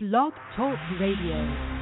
Blog Talk Radio.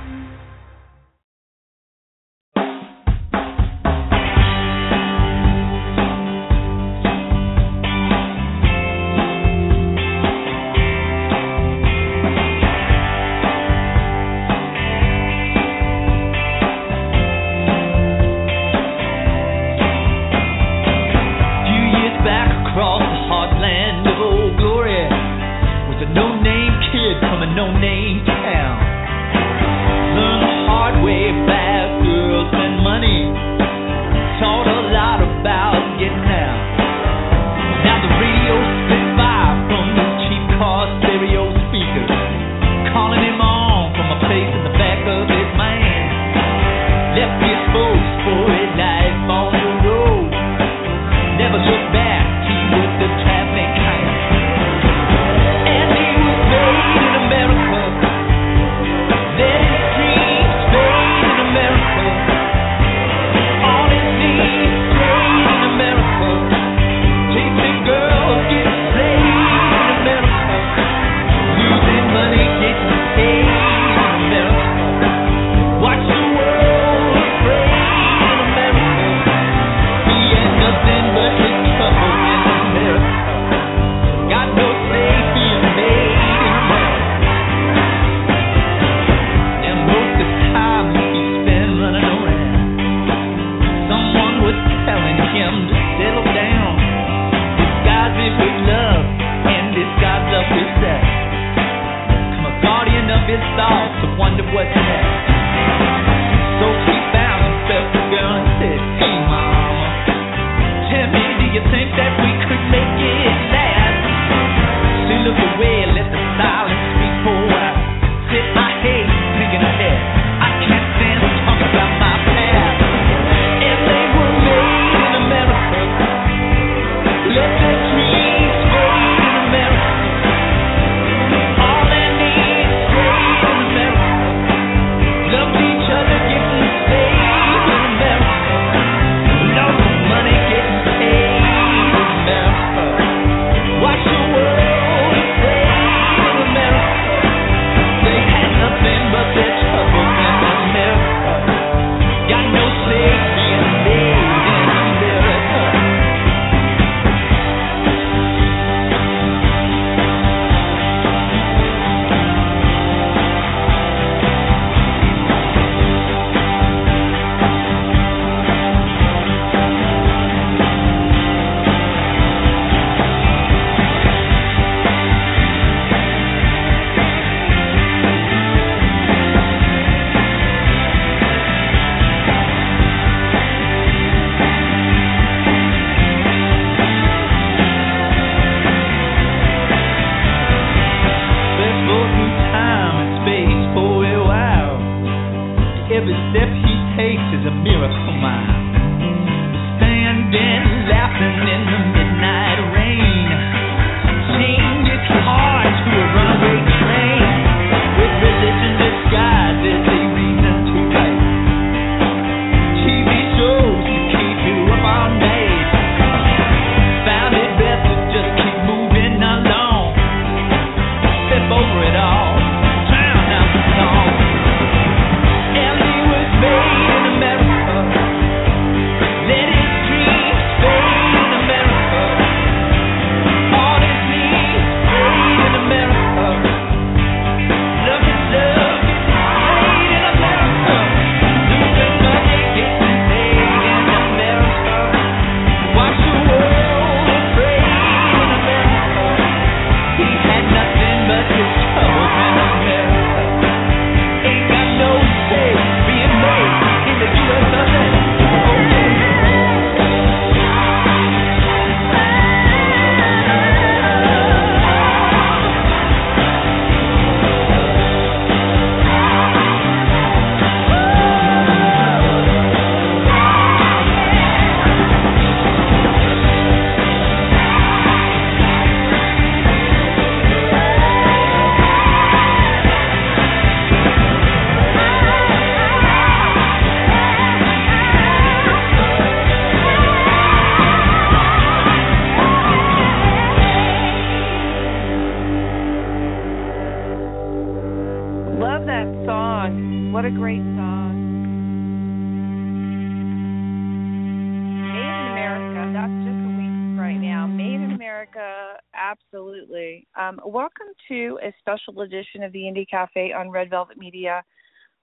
Um, welcome to a special edition of the Indie Cafe on Red Velvet Media,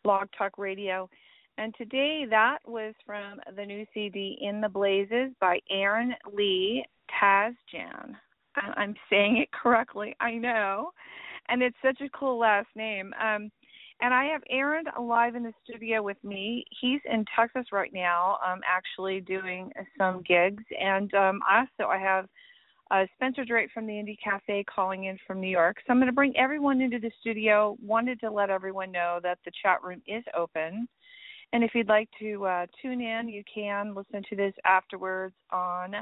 Blog Talk Radio. And today that was from the new CD In the Blazes by Aaron Lee Tasjan. I'm saying it correctly, I know. And it's such a cool last name. Um, and I have Aaron alive in the studio with me. He's in Texas right now, um, actually doing some gigs. And um, also, I have uh, Spencer Drake from the Indie Cafe calling in from New York. So I'm going to bring everyone into the studio. Wanted to let everyone know that the chat room is open. And if you'd like to uh, tune in, you can listen to this afterwards on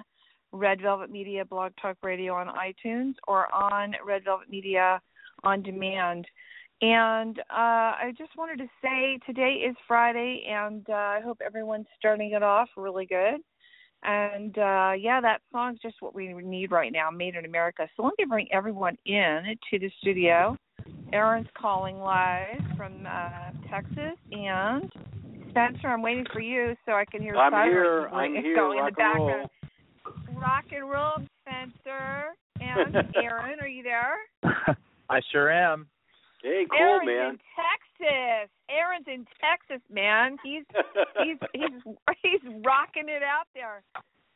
Red Velvet Media Blog Talk Radio on iTunes or on Red Velvet Media on demand. And uh, I just wanted to say today is Friday, and uh, I hope everyone's starting it off really good. And uh, yeah, that song's just what we need right now, Made in America. So let me bring everyone in to the studio. Aaron's calling live from uh, Texas, and Spencer, I'm waiting for you so I can hear I'm here. going I'm here. going in Rock the and roll. Rock and roll, Spencer. And Aaron, are you there? I sure am. Hey, cool, Aaron's man. in Texas. Aaron's in Texas, man. He's he's he's he's rocking it out there.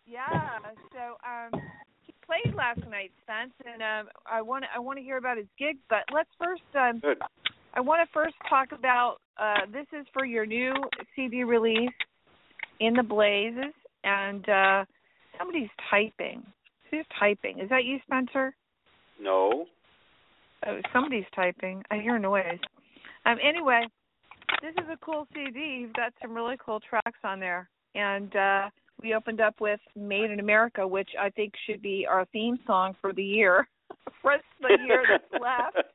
Yeah. So um he played last night, Spence, and um I want I want to hear about his gigs, but let's first um Good. I want to first talk about uh this is for your new CD release in the blazes and uh somebody's typing. Who's typing? Is that you, Spencer? No. Oh, somebody's typing. I hear noise. Um. Anyway, this is a cool CD. You've got some really cool tracks on there, and uh we opened up with "Made in America," which I think should be our theme song for the year, for the year that's left.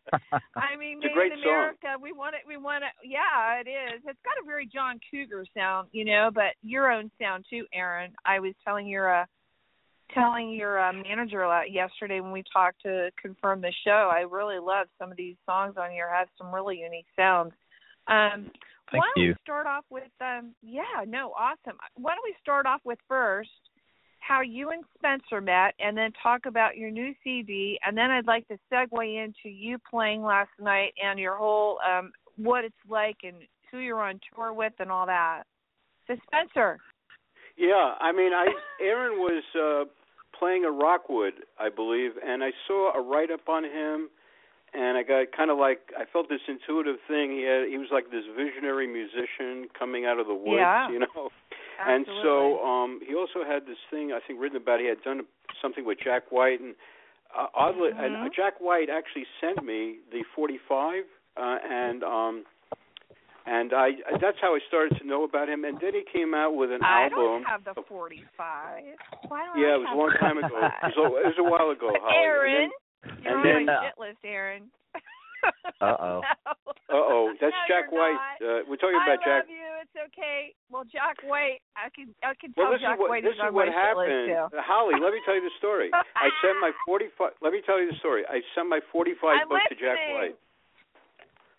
I mean, It's a "Made great in song. America." We want it. We want it. Yeah, it is. It's got a very John Cougar sound, you know, but your own sound too, Aaron. I was telling your uh telling your uh, manager yesterday when we talked to confirm the show. I really love some of these songs on here. Have some really unique sounds. Um, Thank why don't you. we start off with um yeah, no, awesome. Why don't we start off with first how you and Spencer met and then talk about your new CD and then I'd like to segue into you playing last night and your whole um what it's like and who you're on tour with and all that. So Spencer. Yeah, I mean, I Aaron was uh playing at Rockwood, I believe, and I saw a write up on him and I got kind of like I felt this intuitive thing. He had he was like this visionary musician coming out of the woods, Yeah. you know. And Absolutely. so um he also had this thing I think written about he had done something with Jack White and uh, oddly and uh, Mhm. Jack White actually sent me the 45 uh and um and I that's how I started to know about him and then he came out with an I album don't have the 45. Why don't yeah, I it was a long time ago. It was, a, it was a while ago, Holly. Aaron, And you're then- on my shit list, Aaron. Uh-oh. Uh oh, that's No, Jack White. Uh, we're talking I about Jack. love you. It's okay. Well, Jack White, I can I can Well, tell this Jack is what White this is is on what my shit list happened. too. Uh, Holly, let me tell you the story. I sent my forty-five. Let me tell you the story. I sent my forty-five I'm book to Jack. White.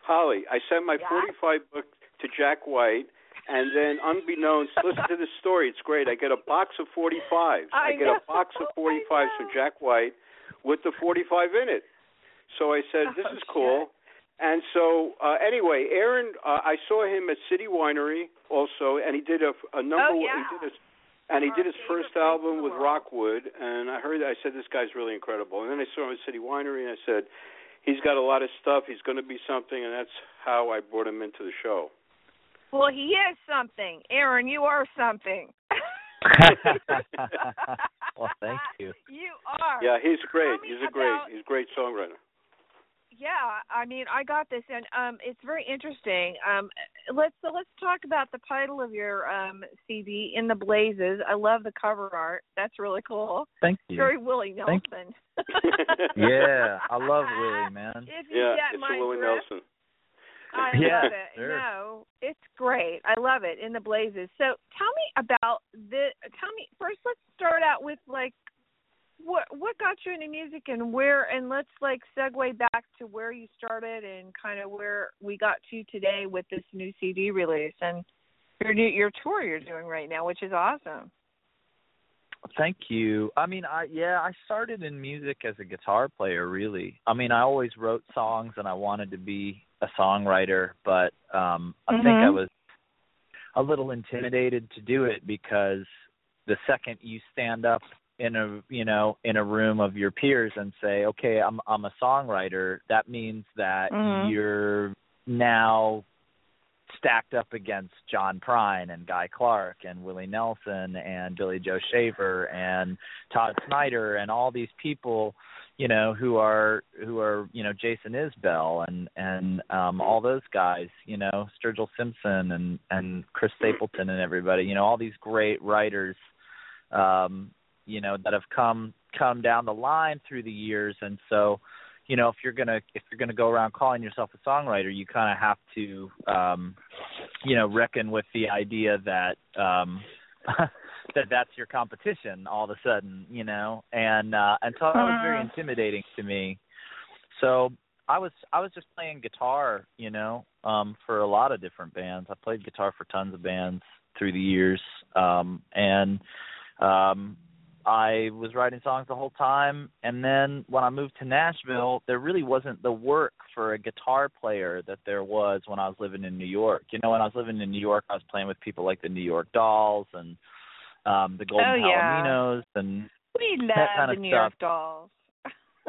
Holly, I sent my Yeah? forty-five book to Jack White, and then unbeknownst, listen to this story. It's great. I get a box of forty-fives. I get a box of I forty-fives from. Jack White with the forty-five in it. So I said, "This Oh, is cool." shit. And so, uh, anyway, Aaron, uh, I saw him at City Winery also, and he did a, a number. Oh, yeah. He did a, and he Our did his first album with. Rockwood, and I heard. I said, "This guy's really incredible." And then I saw him at City Winery, and I said, "He's got a lot of stuff. He's going to be something." And that's how I brought him into the show. Well, he is something, Aaron. You are something. well, thank you. You are. Yeah, he's great. Tell He's a great. about- He's a great songwriter. Yeah, I mean, I got this, and um, it's very interesting. Um, let's so let's talk about the title of your um CD, "In the Blazes." I love the cover art. That's really cool. Thank you. Very Willie Thank- Nelson. Yeah, I love Willie, man. If you yeah, get it's my Willie drift, Nelson. I Yeah, love it. sure. No, it's great. I love it. In the Blazes. So tell me about the. Tell me first. Let's start out with like, what what got you into music and where, and let's like segue back to where you started and kind of where we got to today with this new CD release and your new your tour you're doing right now, which is awesome. Thank you. I mean, I yeah, I started in music as a guitar player really. I mean, I always wrote songs and I wanted to be a songwriter, but um I think I Mhm. was a little intimidated to do it because the second you stand up in a you know in a room of your peers and say okay i'm i'm a songwriter that means that Mhm. you're now stacked up against john prine and guy clark and willie nelson and billy joe shaver and todd snider and all these people you know who are who are you know jason isbell and and um all those guys you know sturgill simpson and and chris stapleton and everybody you know all these great writers um you know that have come come down the line through the years. And so you know if you're going to if you're going to go around calling yourself a songwriter you kind of have to um you know reckon with the idea that um that that's your competition all of a sudden you know? And uh and so that was very Uh. intimidating to me. So i was i was just playing guitar you know um for a lot of different bands. I played guitar for tons of bands through the years. Um and um I was writing songs the whole time and then when I moved to Nashville there really wasn't the work for a guitar player that there was when I was living in New York. You know, when I was living in New York I was playing with people like the New York Dolls and um the Golden Oh, yeah. Palominos and We love That kind the New stuff. York Dolls.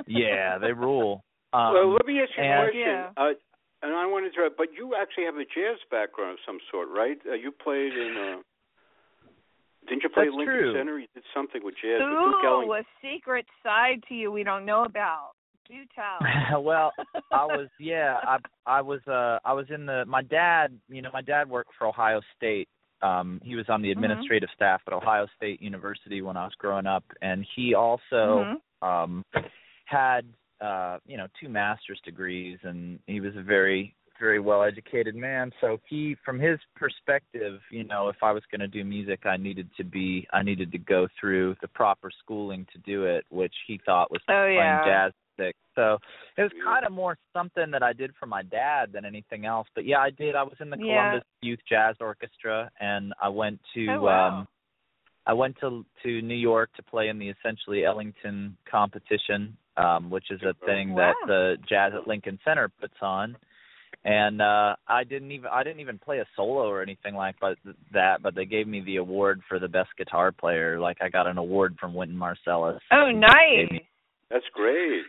yeah, they rule. Um well, let me ask you a question. Yeah. Uh, and I wanted to, but you actually have a jazz background of some sort, right? Uh, you played in. Uh, didn't you play That's Lincoln true. Center? You did something with jazz with Duke Ooh, Ellington. a secret side to you we don't know about. Do tell. well, I was yeah, I I was uh I was in the my dad, you know, my dad worked for Ohio State. Um he was on the Mhm. administrative staff at Ohio State University when I was growing up and he also Mhm. um had uh you know two master's degrees and he was a very very well educated man so he from his perspective you know if i was going to do music i needed to be i needed to go through the proper schooling to do it which he thought was Oh, playing yeah. jazz music so it was kind of more something that i did for my dad than anything else but yeah i did i was in the Yeah. columbus youth jazz orchestra and i went to Oh, wow. um I went to to New York to play in the essentially Ellington competition, um, which is a thing that the Jazz at Lincoln Center puts on. And uh I didn't even I didn't even play a solo or anything like but that, but they gave me the award for the best guitar player. Like I got an award from Wynton Marsalis. Oh, nice. That's great.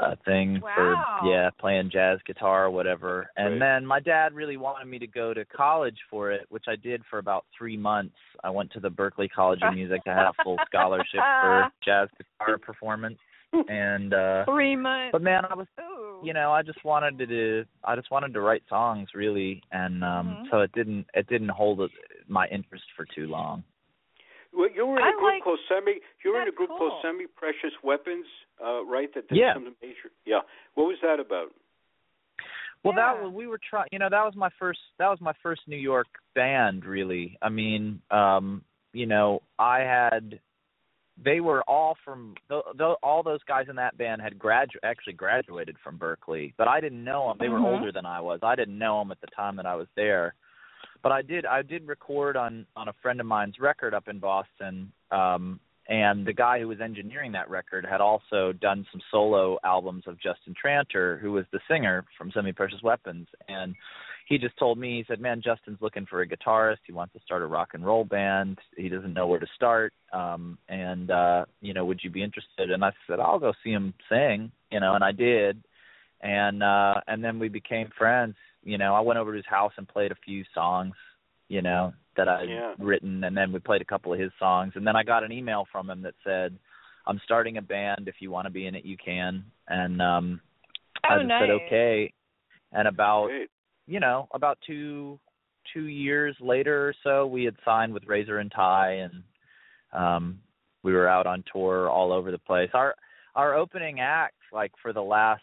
a thing Wow. for yeah playing jazz guitar or whatever and Right. then my dad really wanted me to go to college for it which i did for about three months i went to the berklee college of music i had a full scholarship for jazz guitar performance and uh Three months. but man i was Ooh. you know i just wanted to do i just wanted to write songs really and um Mhm. so it didn't it didn't hold my interest for too long Well, you were in a I group like- called Semi. You were in a group cool. called Semi Precious Weapons, uh, right? That did Yeah. some major. Yeah. What was that about? Well, that was we were trying. You know, that was my first. That was my first New York band. Really, I mean, um, you know, I had. They were all from. The, the, all those guys in that band had gradu actually graduated from Berklee, but I didn't know them. They were Mhm. older than I was. I didn't know them at the time that I was there. But I did. I did record on on a friend of mine's record up in Boston. Um, and the guy who was engineering that record had also done some solo albums of Justin Tranter, who was the singer from Semi Precious Weapons. And he just told me, he said, "Man, Justin's looking for a guitarist. He wants to start a rock and roll band. He doesn't know where to start. Um, and uh, you know, would you be interested?" And I said, "I'll go see him sing." You know, and I did. And uh, and then we became friends. You know, I went over to his house and played a few songs. You know, that I'd Yeah. written, and then we played a couple of his songs. And then I got an email from him that said, "I'm starting a band. If you want to be in it, you can." And um, I Oh, just nice. said okay. And about Great. You know about two two years later or so, we had signed with Razor and Tie, and um, we were out on tour all over the place. Our our opening act, like for the last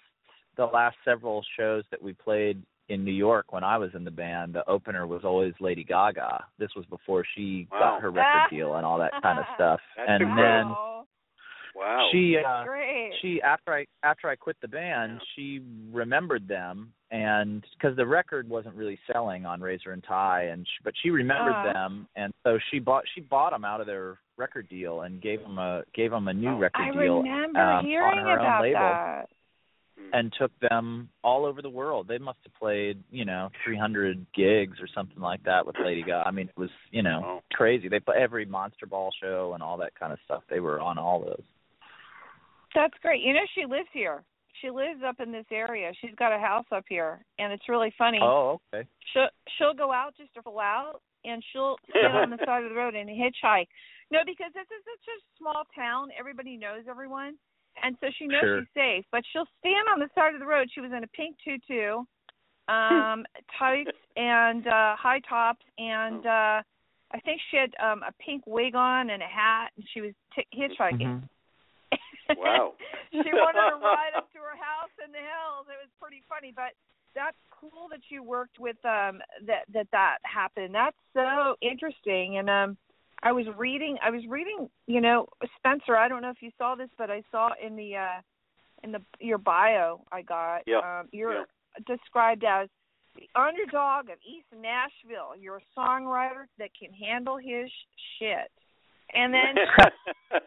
the last several shows that we played in New York when I was in the band, the opener was always Lady Gaga. This was before she Wow. got her record deal and all that kind of stuff. That's and incredible. then. Wow. She uh Great. she after I after I quit the band, she remembered them and because the record wasn't really selling on Razor and Tie, and she, but she remembered Uh-huh. them, and so she bought she bought them out of their record deal and gave them a gave them a new Oh. record I deal remember um, hearing on her about own label that. And took them all over the world. They must have played, you know, 300 gigs or something like that with Lady Gaga. I mean, it was, you know, crazy. They put every Monster Ball show and all that kind of stuff. They were on all those. That's great. You know, she lives here. She lives up in this area. She's got a house up here, and it's really funny. Oh, okay. She'll she'll go out just to pull out, and she'll sit on the side of the road and hitchhike. No, because this is such a small town. Everybody knows everyone, and so she knows Sure. she's safe. But she'll stand on the side of the road. She was in a pink tutu, um, tights and uh high tops, and uh I think she had um a pink wig on and a hat, and she was t- hitchhiking. Mhm. Wow. she wanted to ride up to her house in the hills. It was pretty funny, but that's cool that you worked with um that that that happened. That's so interesting. And um I was reading I was reading, you know, Spencer, I don't know if you saw this, but I saw in the uh in the your bio I got Yeah. um you're Yeah. described as the underdog of East Nashville. You're a songwriter that can handle his shit. And then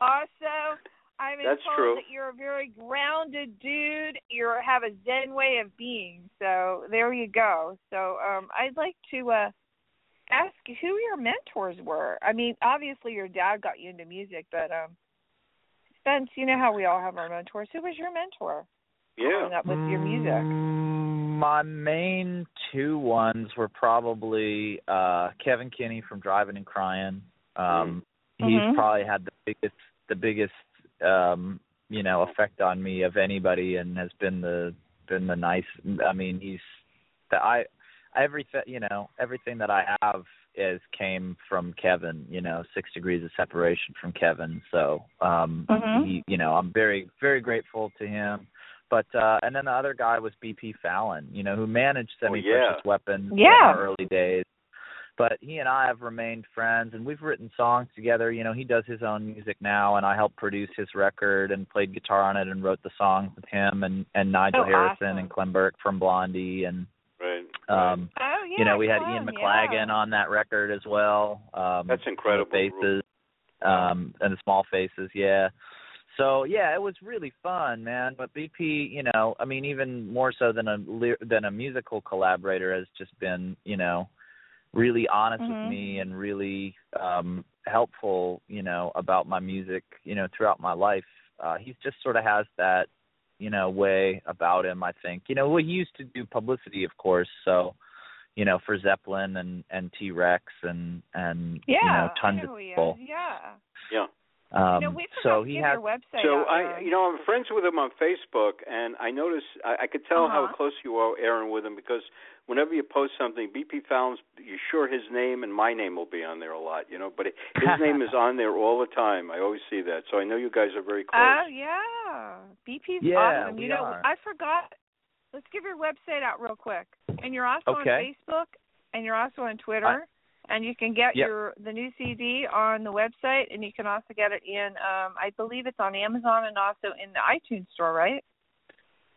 also, I've been That's told true. that you're a very grounded dude. You have a zen way of being. So there you go. So um I'd like to uh ask who your mentors were. I mean, obviously your dad got you into music, but um Spence, you know how we all have our mentors. Who was your mentor growing yeah. up with your music? Mm, My main two ones were probably uh Kevin Kinney from Drivin N Cryin. Um Mhm. he's probably had the biggest the biggest um you know effect on me of anybody and has been the been the nice I mean he's the I everything you know everything that I have is came from Kevin you know 6 degrees of separation from Kevin so um Mhm. he you know I'm very very grateful to him but uh and then the other guy was BP Fallon you know who managed semi precious Oh, yeah. weapons in Yeah. early days but he and I have remained friends and we've written songs together. You know, he does his own music now and I helped produce his record and played guitar on it and wrote the songs with him and and Nigel Oh, Harrison awesome. and Clem Burke from Blondie and Right. um Oh yeah. you know, we had Ian McLagan yeah. on that record as well. Um That's incredible. Faces um and the Small Faces, yeah. So yeah, it was really fun, man. But BP, you know, I mean, even more so than a ly- than a musical collaborator, has just been, you know, really honest Mhm. with me and really um helpful, you know, about my music, you know, throughout my life. Uh he just sort of has that, you know, way about him, I think. You know, well, he used to do publicity, of course, so you know, for Zeppelin and and T Rex and and Yeah, you know, tons I know of who he people. Yeah. Yeah. Um you know, we so he give has your website So I, Aaron. you know, I'm friends with him on Facebook, and I notice I, I could tell how Uh-huh. close you are, Aaron, with him because whenever you post something, BP Fallon's, you're sure his name and my name will be on there a lot, you know. But it, his name is on there all the time. I always see that, so I know you guys are very close. Oh yeah, BP's Yeah, awesome. we you know, are. I forgot. Let's give your website out real quick. And you're also Okay. on Facebook, and you're also on Twitter, and you can get Yep. your the new CD on the website, and you can also get it in. um I believe it's on Amazon and also in the iTunes store, right?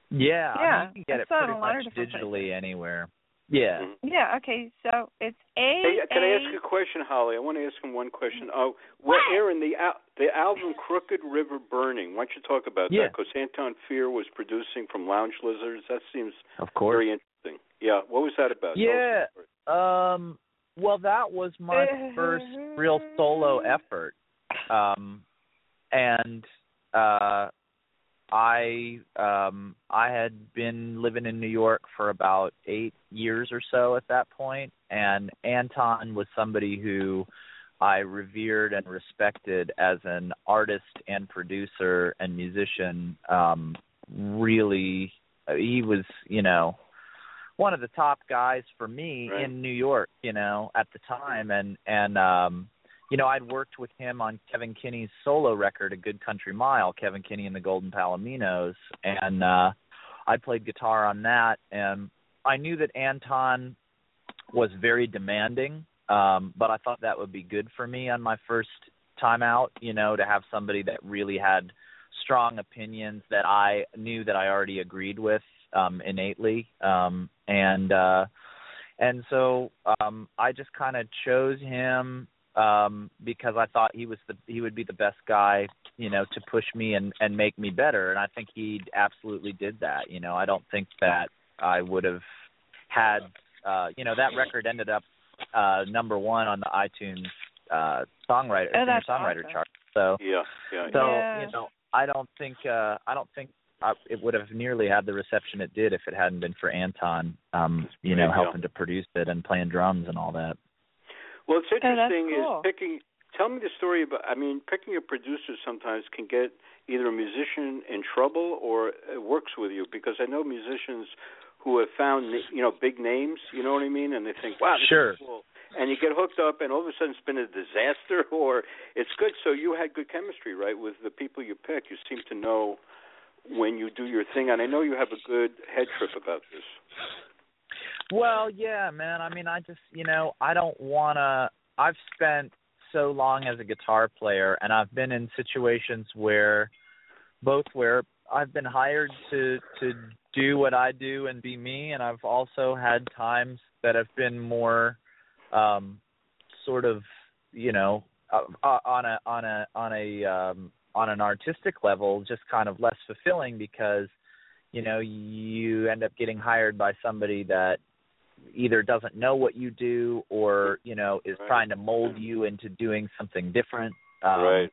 Yeah, I Yeah, mean, you can get I it pretty a lot much of different digitally anywhere. Yeah. Mhm. Yeah. Okay. So it's A. Hey, can I A- ask you a question, Holly? I want to ask him one question. Oh, well, What? Aaron, the al- the album "Crooked River Burning." Why don't you talk about Yeah. that? Because Anton Fier was producing from Lounge Lizards. That seems Of course. very interesting. Yeah, what was that about? Yeah. the. Um well that was my first real solo effort. Um and uh I um I had been living in New York for about 8 years or so at that point and Anton was somebody who I revered and respected as an artist and producer and musician um really he was, you know, one of the top guys for me Right. in New York, you know, at the time and and um you know, I'd worked with him on Kevin Kinney's solo record, A Good Country Mile, Kevin Kinney and the Golden Palominos, and uh I played guitar on that and I knew that Anton was very demanding, um, but I thought that would be good for me on my first time out, you know, to have somebody that really had strong opinions that I knew that I already agreed with um innately. Um and uh and so um I just kind of chose him um because I thought he was the he would be the best guy, you know, to push me and and make me better and I think he absolutely did that. You know, I don't think that I would have had uh you know, that record ended up uh number 1 on the iTunes uh songwriter Oh, that's songwriter awesome. chart. So yeah, yeah. so Yeah. you know, I don't think uh I don't think uh, it would have nearly had the reception it did if it hadn't been for Anton, um, you know, Right, yeah. helping to produce it and playing drums and all that. Well, it's Oh, that's interesting cool. is picking. Tell me the story about. I mean, picking a producer sometimes can get either a musician in trouble or it works with you because I know musicians who have found you know big names. You know what I mean? And they think, wow, this Sure. is cool. And you get hooked up, and all of a sudden it's been a disaster, or it's good. So you had good chemistry, right, with the people you pick. You seem to know when you do your thing, and I know you have a good head trip about this. Well, yeah, man. I mean, I just, you know, I don't want to I've spent so long as a guitar player and I've been in situations where both where I've been hired to to do what I do and be me and I've also had times that have been more um sort of, you know, uh, uh, on a on a on a um on an artistic level just kind of less fulfilling because you know you end up getting hired by somebody that either doesn't know what you do or you know is Right. trying to mold you into doing something different um right.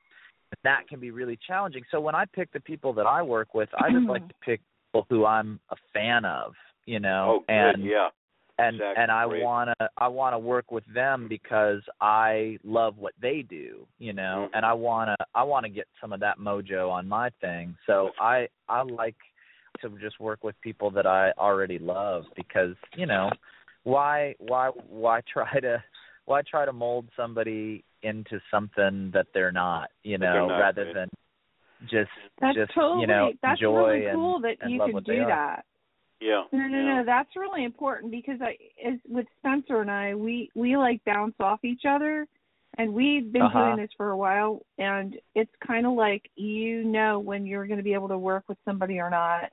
that can be really challenging so when i pick the people that i work with i just like to pick people who i'm a fan of you know Oh, good. and yeah. And Exactly. and I Great. want to I want to work with them because I love what they do, you know, Mhm. and I want to I want to get some of that mojo on my thing. So I I like to just work with people that I already love because, you know, why why why try to why try to mold somebody into something that they're not, you know, not, rather right. than just That's just totally you know that's enjoy really and, cool that you love can what do they are. that. Yeah. No, no, yeah. no. That's really important because I, as with Spencer and I, we we like bounce off each other, and we've been Uh-huh. doing this for a while, and it's kind of like you know when you're going to be able to work with somebody or not,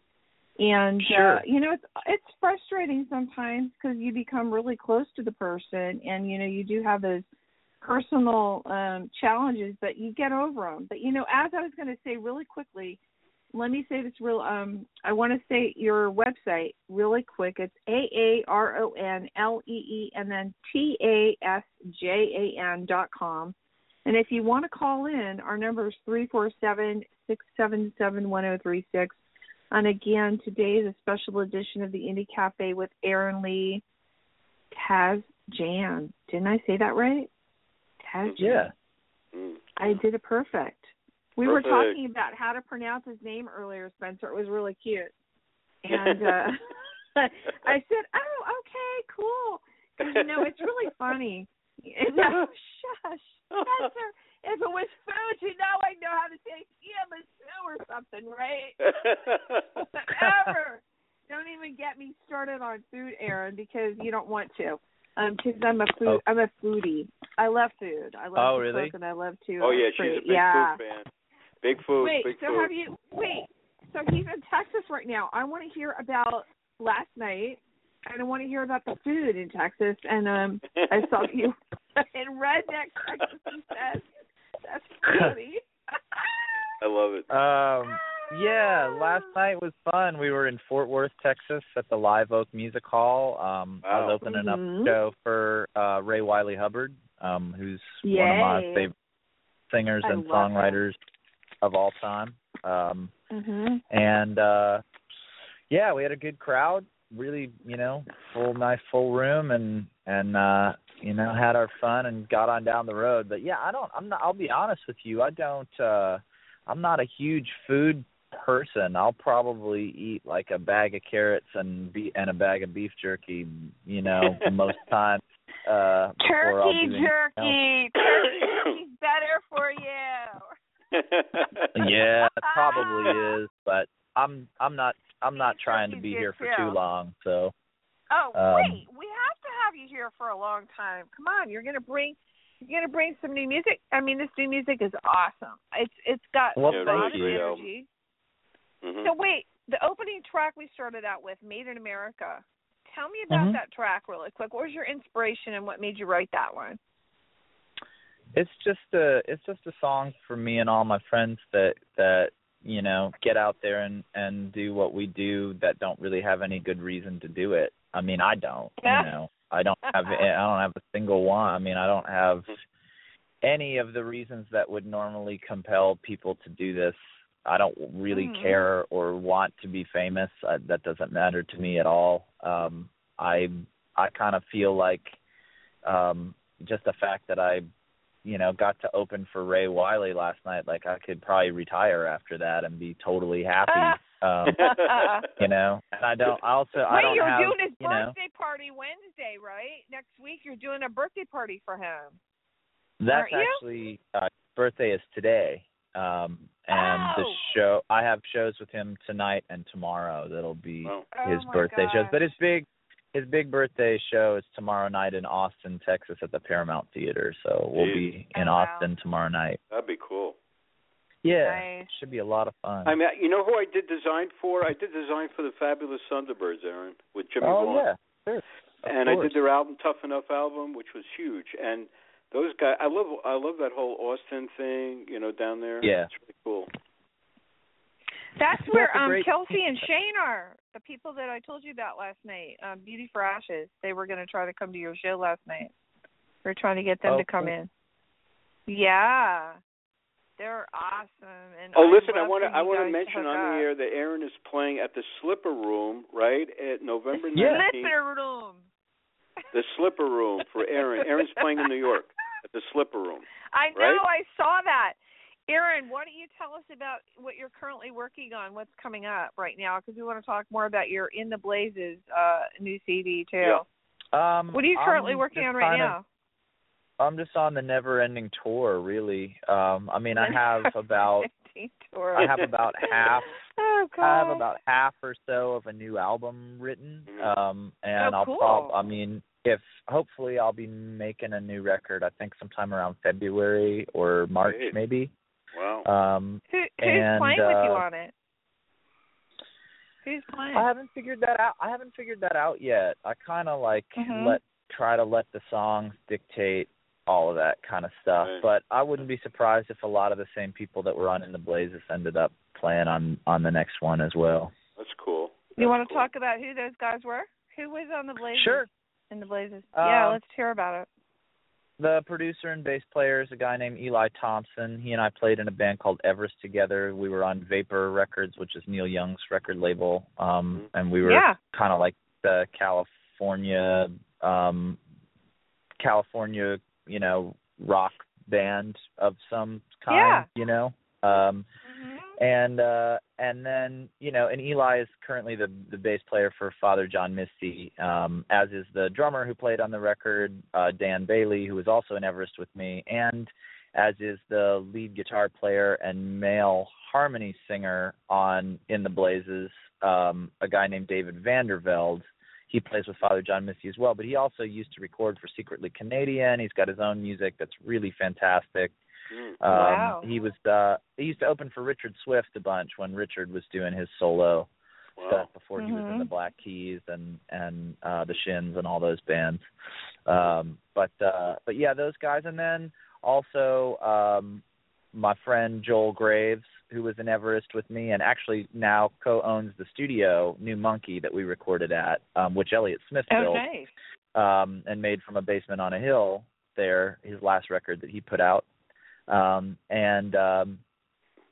and Sure. uh, you know it's it's frustrating sometimes because you become really close to the person, and you know you do have those personal um challenges, but you get over them. But you know, as I was going to say really quickly let me say this real um I want to say your website really quick. It's A A R O N L E E and then T A S J A N dot com. And if you want to call in, our number is three four seven six seven seven one zero three six. And again, today is a special edition of the Indie Cafe with Aaron Lee, Taz Jan. Didn't I say that right? Taz Jan. Yeah. Mm. I did it perfect. We were talking about how to pronounce his name earlier, Spencer. It was really cute. And uh I said, "Oh, okay, cool." Because you know it's really funny. No, shush, Spencer. If it was food, you know I know how to say tiramisu or something, right? Ever. Don't even get me started on food, Aaron, because you don't want to. Um, because I'm a food, Oh. I'm a foodie. I love food. I love Oh, to really? cook and I love to. oh uh, yeah, she's a big yeah. food fan. Big food, Wait, big so food. have you? Wait, so he's in Texas right now. I want to hear about last night, and I want to hear about the food in Texas. And um, I saw you in Redneck, Texas. He said that's funny. I love it. Um Yeah, last night was fun. We were in Fort Worth, Texas at the Live Oak Music Hall. Um I Wow. was opening up Mhm. a show for uh Ray Wylie Hubbard, um, who's one of my favorite singers I and songwriters. him. Of all time. Um Mhm. and uh yeah, we had a good crowd, really, you know, full nice full room and and uh you know, had our fun and got on down the road. But yeah, I don't I'm not I'll be honest with you, I don't uh I'm not a huge food person. I'll probably eat like a bag of carrots and be and a bag of beef jerky, you know, most times. Uh Turkey jerky. Turkey jerky's better for you. Yeah, it probably is, but I'm I'm not I'm not trying to be here for too. too long, so Oh Um, wait, we have to have you here for a long time. Come on, you're gonna bring You're gonna bring some new music. I mean, this new music is awesome. It's it's got Well, a lot of you. energy. Mhm. So wait, the opening track we started out with, "Made in America." Tell me about Mhm. that track really quick. What was your inspiration and what made you write that one? It's just a it's just a song for me and all my friends that that you know get out there and and do what we do that don't really have any good reason to do it. I mean i don't you know. I don't have i don't have a single one. I mean i don't have any of the reasons that would normally compel people to do this. I don't really Mhm. care or want to be famous. Uh, that doesn't matter to me at all. Um i i kind of feel like um just the fact that i you know, got to open for Ray Wylie last night, like I could probably retire after that and be totally happy. um, you know, and I don't. I also I don't you're have. doing his you know, birthday party Wednesday, right? Next week you're doing a birthday party for him. that's aren't you? actually uh, birthday is today. Um, and the Oh. show I have shows with him tonight and tomorrow. That'll be Wow. his oh my birthday shows. But gosh. his big his big birthday show is tomorrow night in Austin, Texas, at the Paramount Theater. So we'll Jeez. be in Oh, wow. Austin tomorrow night. That'd be cool. Yeah, Nice. should be a lot of fun. I mean, you know who I did design for? I did design for the Fabulous Thunderbirds, Aaron, with Jimmy oh Vaughn. yeah, sure. Of and I did their album Tough Enough album, which was huge. And those guys, I love, I love that whole Austin thing, you know, down there. Yeah. it's really cool. That's where um Kelsey and Shane are. The people that I told you about last night, um, Beauty for Ashes. They were going to try to come to your show last night. We are trying to get them to come in. Yeah, they're awesome. And Oh, I'd listen, I want to, I want to mention on the air that Aaron is playing at the Slipper Room, right, at November The Yeah. 19th. Slipper room. The Slipper Room for Aaron. Aaron's playing in New York at the Slipper Room. I know. Right? I saw that. Aaron, why don't you tell us about what you're currently working on? What's coming up right now? Because we want to talk more about your In the Blazes uh, new CD too. Yeah. Um, What are you currently I'm working on right kind of- now? I'm just on the never-ending tour, really. Um, I mean, I have about Tour. I have about half Oh I have about half or so of a new album written. Um, and Oh, I'll cool. prob I mean, if hopefully I'll be making a new record. I think sometime around February or March, Great. maybe. Wow. Um, Who, who's and, playing with you uh, on it? Who's playing? I haven't figured that out. I haven't figured that out yet. I kind of like Mhm. let try to let the songs dictate all of that kind of stuff. Right. But I wouldn't be surprised if a lot of the same people that were on In the Blazes ended up playing on on the next one as well. That's cool. you want to cool. talk about who those guys were? Who was on the Blazes? Sure. In the Blazes. yeah, Um, let's hear about it. The producer and bass player is a guy named Eli Thomson. He and I played in a band called Everest together. We were on Vapor Records, which is Neil Young's record label. Um Mhm. and we were Yeah. kind of like the California um California, you know, rock band of some kind, Yeah. you know. Um. And uh and then you know and Eli is currently the the bass player for Father John Misty um as is the drummer who played on the record uh Dan Bailey who was also in Everest with me and as is the lead guitar player and male harmony singer on In the Blazes um a guy named David Vandervelde he plays with Father John Misty as well but he also used to record for Secretly Canadian he's got his own music that's really fantastic. Um, Wow. He was uh, he used to open for Richard Swift a bunch when Richard was doing his solo Wow. stuff before he was in the Black Keys and and uh, the Shins and all those bands. Um, but uh, but yeah, those guys, and then also um, my friend Joel Graves, who was in Everest with me, and actually now co-owns the studio New Monkey that we recorded at, um, which Elliott Smith Oh, built nice. um, and made from a basement on a hill there his last record that he put out um and um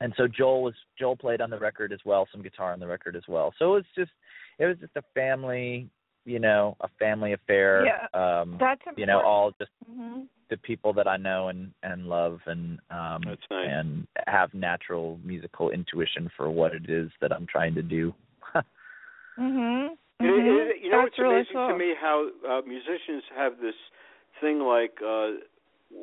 and so Joel was Joel played on the record as well some guitar on the record as well so it was just it was just a family you know a family affair Yeah. um That's important. you know all just hmm the people that I know and and love and um That's nice. and have natural musical intuition for what it is that I'm trying to do Mhm. It- Mhm. it- you know, That's it's really amazing cool. to me how uh, musicians have this thing like uh,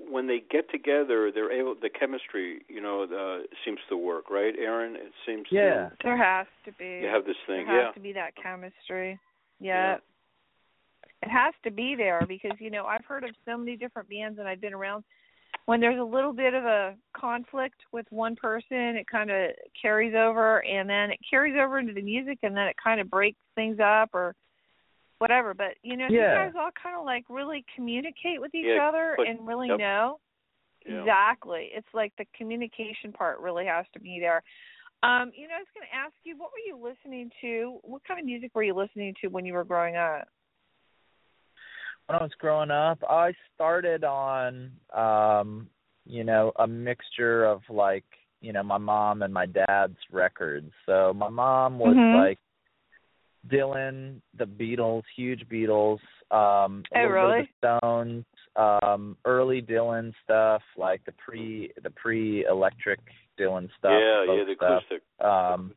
when they get together, they're able. The chemistry, you know, uh, seems to work, right, Aaron? It seems. Yeah. To, There has to be. you have this thing, There has yeah. to be that chemistry. Yeah. Yeah. It has to be there because you know I've heard of so many different bands and I've been around when there's a little bit of a conflict with one person, it kind of carries over, and then it carries over into the music, and then it kind of breaks things up or whatever. But you know, Yeah. you guys all kind of like really communicate with each Yeah, other but- and really yep. know. Yeah. Exactly. It's like the communication part really has to be there. Um, you know, I was going to ask you, what were you listening to? What kind of music were you listening to when you were growing up? when I was growing up, I started on um, you know, a mixture of like, you know, my mom and my dad's records. So my mom was Mhm. like Dylan, the Beatles, huge Beatles, um a Oh, bit really? of the Stones, um, early Dylan stuff, like the pre the pre electric Dylan stuff. yeah, yeah, the stuff. acoustic. Um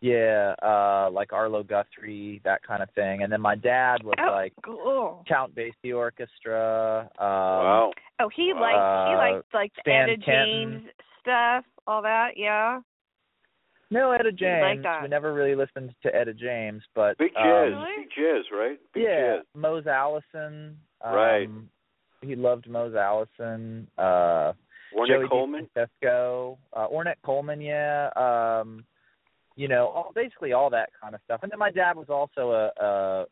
yeah, uh like Arlo Guthrie, that kind of thing. And then my dad was Oh, like cool. Count Basie Orchestra. Um, wow. Oh, he liked he uh, liked like the Stan Etta Kenton. James stuff, all that. Yeah. No, Etta like James. that. we never really listened to Etta James, but Big um, jazz, Really? big jazz, right? Big yeah, jazz. Mose Allison. Um, Right. He loved Mose Allison. Uh, Ornette Joey Coleman. DeFrancesco, uh, Ornette Coleman. Yeah. Um, you know, all, basically all that kind of stuff. And then my dad was also a,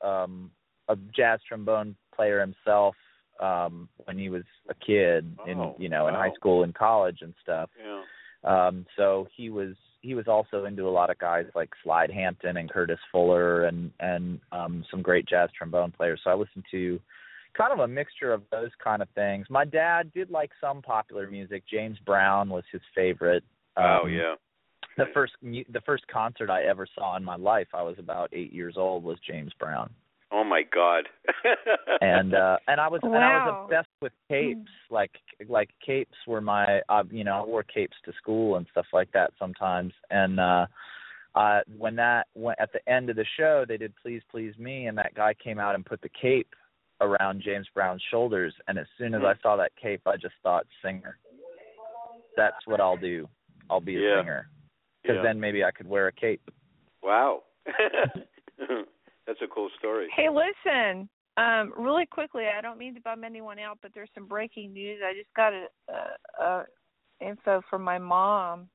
a um a jazz trombone player himself um when he was a kid in Oh, you know in high school and college and stuff. Yeah. Um, so he was he was also into a lot of guys like Slide Hampton and Curtis Fuller and and um, some great jazz trombone players. So I listened to kind of a mixture of those kind of things. My dad did like some popular music. James Brown was his favorite. Oh Um, yeah. The first mu- the first concert I ever saw in my life, I was about eight years old, was James Brown, Oh my God. and uh and I was and I Wow. was obsessed with capes. Like like capes were my uh, you know I wore capes to school and stuff like that sometimes. And uh uh when that went at the end of the show, they did Please Please Me, and that guy came out and put the cape around James Brown's shoulders. And as soon as I saw that cape, I just thought singer. That's what I'll do. I'll be a Yeah. singer because yeah. then maybe I could wear a cape. Wow. That's a cool story. Hey, listen. Um, really quickly, I don't mean to bum anyone out, but there's some breaking news. I just got a, a, a info from my mom.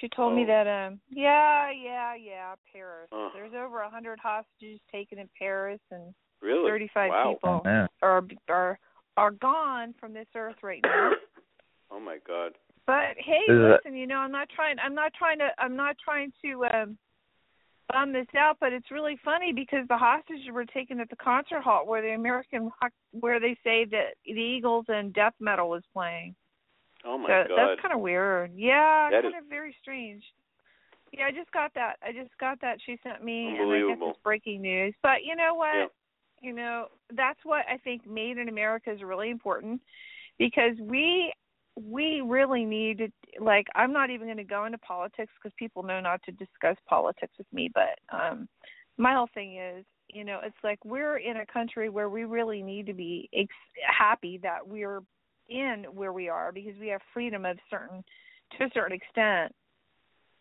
She told me Oh. that um yeah, yeah, yeah, Paris. Uh. There's over a hundred hostages taken in Paris and Really? thirty five wow. people Oh, are are are gone from this earth right now. Oh my God. But hey, Is it- listen, you know, I'm not trying I'm not trying to I'm not trying to um bum this out, but it's really funny because the hostages were taken at the concert hall where the American rock, where they say that the Eagles of Death Metal was playing. Oh my so God. that's kind of weird. Yeah, That kind is- of very strange. Yeah, I just got that. I just got that she sent me and I guess it's breaking news. But you know what? Yeah. You know, that's what I think made in America is really important because we we really need to like I'm not even going to go into politics because people know not to discuss politics with me, but um my whole thing is, you know, it's like we're in a country where we really need to be ex- happy that we're in where we are because we have freedom of certain to a certain extent.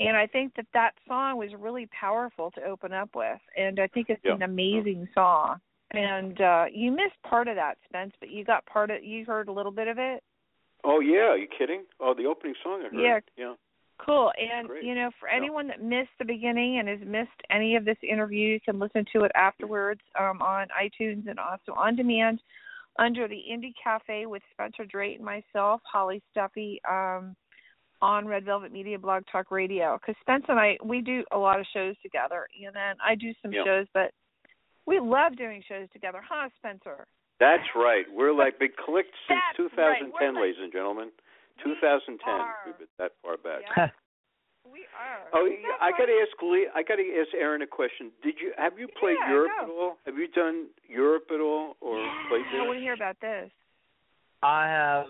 And I think that that song was really powerful to open up with, and I think it's Yeah. an amazing song. And uh you missed part of that, Spence, but you got part of you heard a little bit of it. Oh yeah, are you kidding? Oh, the opening song I heard. Yeah. Yeah. Cool. And Great. you know, for anyone that missed the beginning and has missed any of this interview, you can listen to it afterwards um, on iTunes and also on demand under the Indie Cafe with Spencer Drayton, myself, Holly Stuffy, um, on Red Velvet Media Blog Talk Radio. Because Spence and I, we do a lot of shows together, and then I do some shows, but we love doing shows together, huh, Spencer? That's right. We're like been clicked since That's 2010, right. Like- ladies and gentlemen. 2010. are. We've been that far back. Yeah. We are. Oh, Isn't I got to ask Lee. I got to ask Aaron a question. Did you have you played Yeah, Europe go. at all? Have you done Europe at all, or played I there? want to hear about this. I have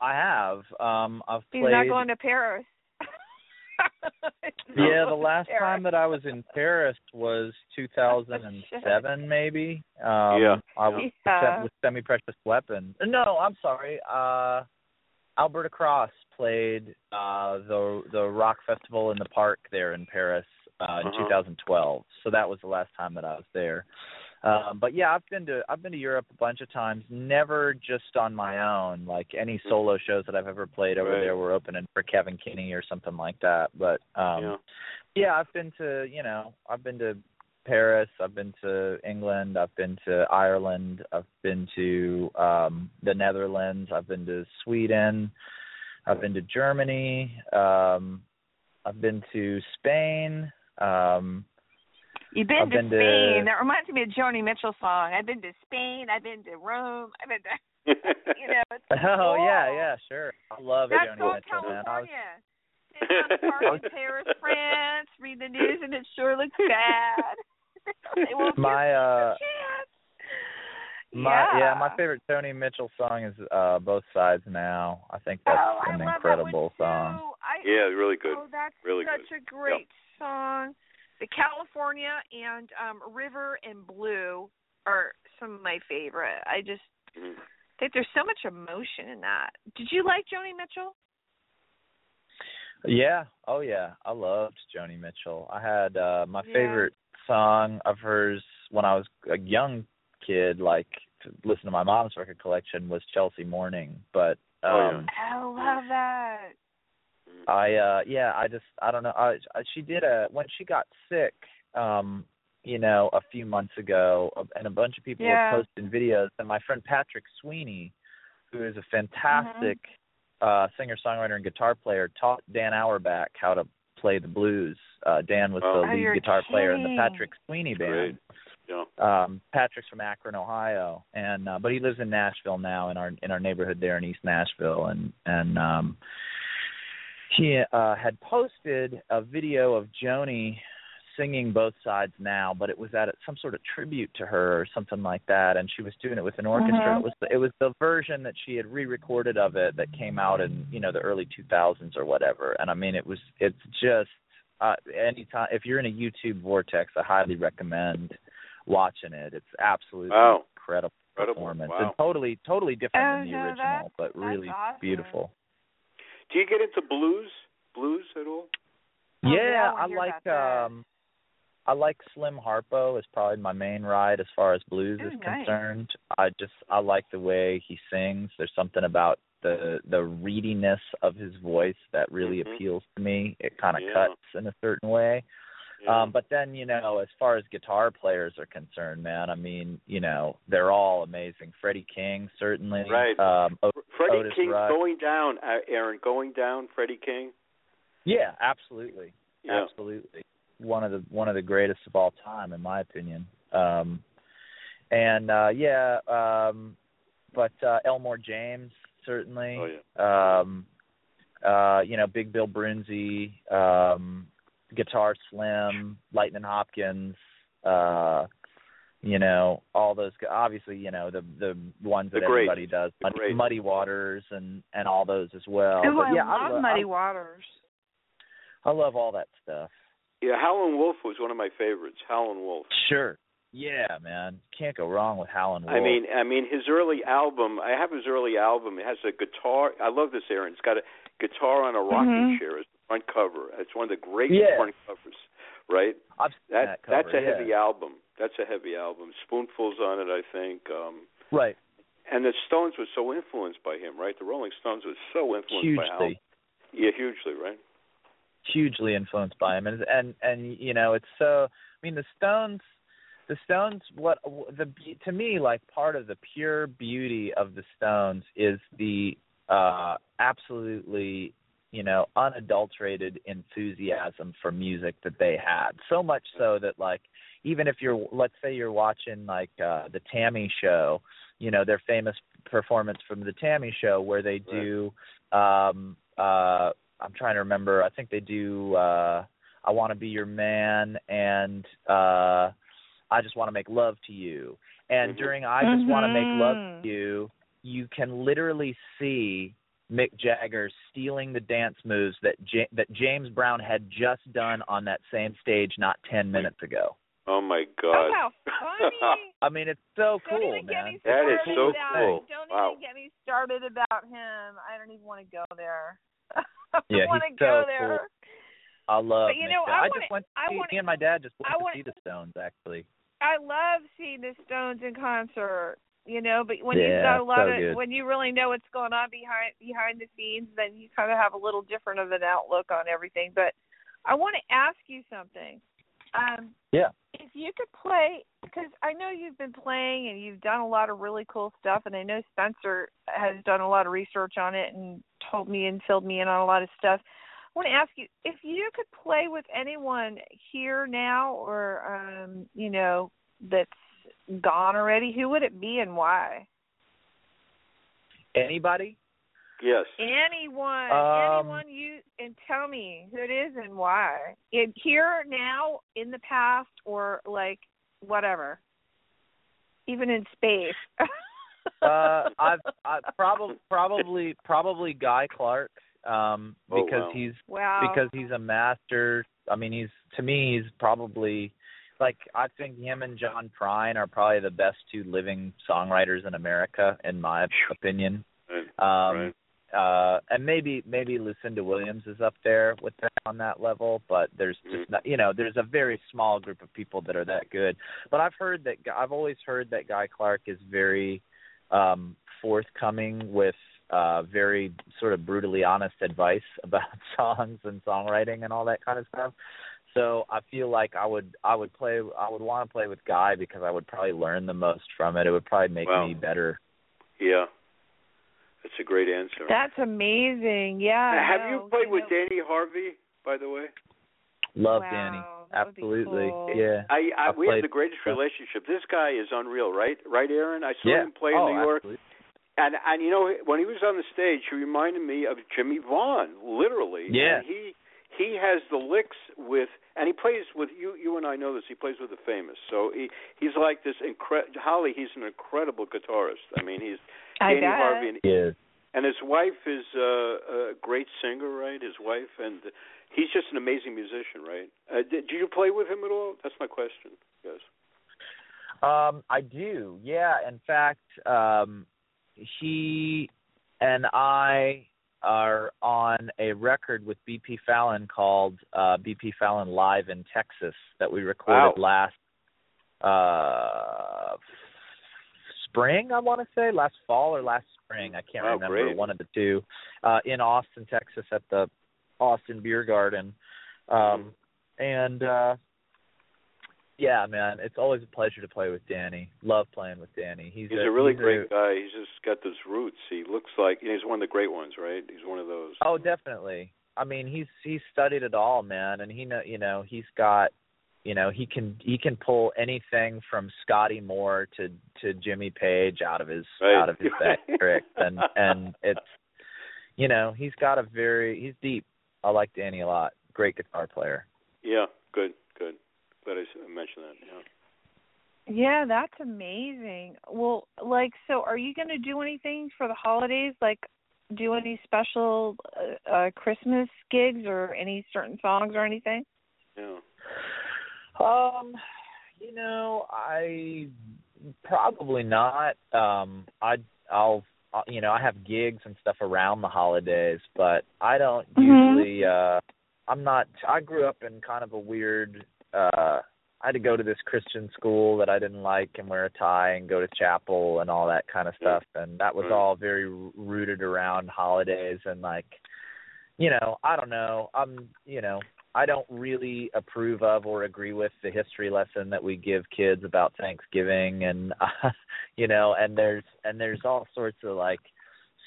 I have um I've He's played not going to Paris. Yeah, the last Paris. time that I was in Paris was 2007 maybe. Um Yeah. I was Yeah. with Semi Precious Weapon. No, I'm sorry. Uh Alberta Cross played uh the the rock festival in the park there in Paris uh in Uh-huh. 2012. So that was the last time that I was there. Um, but yeah, I've been to I've been to Europe a bunch of times. Never just on my own. Like any solo shows that I've ever played over Right. there were opening for Kevin Kinney or something like that. But um yeah. yeah, I've been to you know I've been to Paris. I've been to England. I've been to Ireland. I've been to um the Netherlands. I've been to Sweden. I've been to Germany. Um I've been to Spain. Um You've been I've to been to- Spain. That reminds me of Joni Mitchell song. I've been to Spain. I've been to Rome. I've been to you know. It's Oh cool. yeah, yeah, sure. I love That's Joni so Mitchell, man. I was, California. Sit down at the park in Paris, France, read the news, and it sure looks bad. they won't My, give uh, a chance. my yeah. yeah, my favorite Joni Mitchell song is uh Both Sides Now. I think that's oh, an incredible that song. I, yeah, really good. Oh, that's Really such good. a great song. The California and um River and Blue are some of my favorite. I just Mhm. think there's so much emotion in that. Did you like Joni Mitchell? Yeah. Oh yeah. I loved Joni Mitchell. I had uh my Yeah. favorite song of hers when I was a young kid, like to listen to my mom's record collection was Chelsea Morning. But um Oh, yeah. I love that. I uh yeah, I just I don't know. I, I she did a when she got sick um you know a few months ago uh, and a bunch of people Yeah. were posting videos and my friend Patrick Sweeney who is a fantastic uh singer songwriter and guitar player taught Dan Auerbach how to play the blues. Uh Dan was Oh. the Oh, lead you're guitar player in the. Patrick Sweeney band Great. Yeah. um Patrick's from Akron, Ohio, and uh, but he lives in Nashville now in our in our neighborhood there in East Nashville and and um he uh had posted a video of Joni singing both sides now, but it was at some sort of tribute to her or something like that, and she was doing it with an orchestra. Mhm. It was the, it was the version that she had re-recorded of it that came out in you know the early 2000s or whatever. And I mean, it was it's just uh anytime if you're in a YouTube vortex, I highly recommend watching it. It's absolutely Wow. incredible Incredible. performance Wow. and totally totally different Oh, than the no, original, that's- but really awesome. beautiful. Do you get into blues? Blues at all? Oh, yeah, yeah, I I like um I like Slim Harpo is probably my main ride as far as blues Oh, is nice. concerned. I just I like the way he sings. There's something about the the readiness of his voice that really Mhm. appeals to me. It kind of Yeah. cuts in a certain way. Yeah. Um, but then, you know, as far as guitar players are concerned, man, I mean, you know, they're all amazing. Freddie King, certainly. Right. Um, o- Freddie Otis King Rush. going down, uh, Aaron, going down. Freddie King. yeah, absolutely, Yeah. absolutely. One of the one of the greatest of all time, in my opinion. Um, and uh, yeah, um, but uh, Elmore James certainly. Oh yeah. um uh you know big bill Broonzy um guitar slim lightning hopkins uh you know all those gu- obviously you know the the ones that The everybody does The muddy, muddy waters and and all those as well Ooh, but I yeah love I, Muddy I, Waters. I love all that stuff Yeah, Howlin' Wolf was one of my favorites. Howlin' Wolf. sure yeah man can't go wrong with howlin' wolf I mean, I mean, his early album. I have his early album. It has a guitar. I love this, Aaron. It's got a guitar on a rocking Mhm. chair as the front cover. It's one of the great Yeah. front covers, right? I've seen That, that, cover, that's a yeah. heavy album. That's a heavy album. Spoonfuls on it, I think. Um right And the Stones were so influenced by him, right? The Rolling Stones were so influenced by Hal. hugely Yeah, hugely, right? hugely influenced by him and and and you know it's so i mean the stones the stones what the to me like part of the pure beauty of the stones is the uh absolutely you know unadulterated enthusiasm for music that they had so much so that like even if you're let's say you're watching like uh the T.A.M.I. show you know their famous performance from the T.A.M.I. show where they do um uh I'm trying to remember I think they do uh I want to be your man and uh I just want to make love to you and Mhm. during I just want to make love Mhm. to you you can literally see Mick Jagger stealing the dance moves that J- that James Brown had just done on that same stage not 10 minutes ago. Oh my Oh, God. how funny. I mean, it's so Don't cool, even get man. me That is so about, cool. Don't Wow. even get me started about him. I don't even want to go there. I Yeah, want to he's go so there. cool. I love But you Mick know, Jagger. I I, just went to I see wanna- me and my dad just went I to wanna- see the Stones actually. I love seeing the Stones in concert. You know, but when Yeah, you've got a lot so of good. when you really know what's going on behind behind the scenes, then you kind of have a little different of an outlook on everything. But I want to ask you something. Um, Yeah. if you could play because I know you've been playing and you've done a lot of really cool stuff and I know Spencer has done a lot of research on it and told me and filled me in on a lot of stuff. I want to ask you if you could play with anyone here now or um you know that's gone already who would it be and why? Anybody? Yes. Anyone, Um, anyone you and tell me who it is and why. In here now, in the past, or like whatever, even in space. uh I've I probably probably probably Guy Clark um Oh, because wow. he's wow. because he's a master. I mean, he's to me he's probably like I think him and John Prine are probably the best two living songwriters in America in my opinion. Right. Um right. uh and maybe maybe Lucinda Williams is up there with them on that level, but there's just not, you know, there's a very small group of people that are that good. But I've heard that I've always heard that Guy Clark is very um forthcoming with uh very sort of brutally honest advice about songs and songwriting and all that kind of stuff. So I feel like I would I would play I would want to play with Guy because I would probably learn the most from it. It would probably make Wow. me better. Yeah. That's a great answer. That's amazing. Yeah. Now, have no, you played with know- Danny Harvey, by the way? Love Wow, Danny. that would be Absolutely. cool. Yeah. I, I I've we have the greatest yeah. relationship. This guy is unreal, right? Right, Aaron? I saw yeah. him play oh, in New York, absolutely. and and you know when he was on the stage, he reminded me of Jimmie Vaughan, literally. Yeah. And he he has the licks with, and he plays with you. You and I know this. He plays with the famous. So he he's like this incre- Holly. He's an incredible guitarist. I mean, he's I Danny bet. Harvey, and, He is. and his wife is uh, a great singer, right? His wife, and he's just an amazing musician, right? Uh, did, did you play with him at all? That's my question. Yes. Um, I do. Yeah. In fact, um, he and I are on a record with BP Fallon called uh, BP Fallon Live in Texas that we recorded last uh, spring. I want to say last fall or last spring. I can't Wow, remember great. one of the two. Uh, in Austin, Texas, at the Austin Beer Garden. Um, and uh, yeah, man, it's always a pleasure to play with Danny. Love playing with Danny. He's, He's a really he's great guy. He's just got those roots. He looks like you know, he's one of the great ones, right? He's one of those. Oh, definitely. I mean, he's he's studied it all, man, and he know you know he's got you know he can he can pull anything from Scotty Moore to to Jimmy Page out of his Right. out of his bag tricks, and and it's you know he's got a very he's deep. I like Danny a lot. Great guitar player. Yeah, good, good. Glad I s- mentioned that. Yeah. Yeah, that's amazing. Well, like, so are you going to do anything for the holidays? Like, do any special uh, uh Christmas gigs or any certain songs or anything? Yeah. Um, you know, I probably not. Um, I I'll uh, you know I have gigs and stuff around the holidays, but I don't Mhm. usually. uh I'm not. I grew up in kind of a weird. Uh I had to go to this Christian school that I didn't like and wear a tie and go to chapel and all that kind of stuff, and that was all very rooted around holidays and like, you know, I don't know. I'm, you know, I don't really approve of or agree with the history lesson that we give kids about Thanksgiving and uh, you know, and there's and there's all sorts of like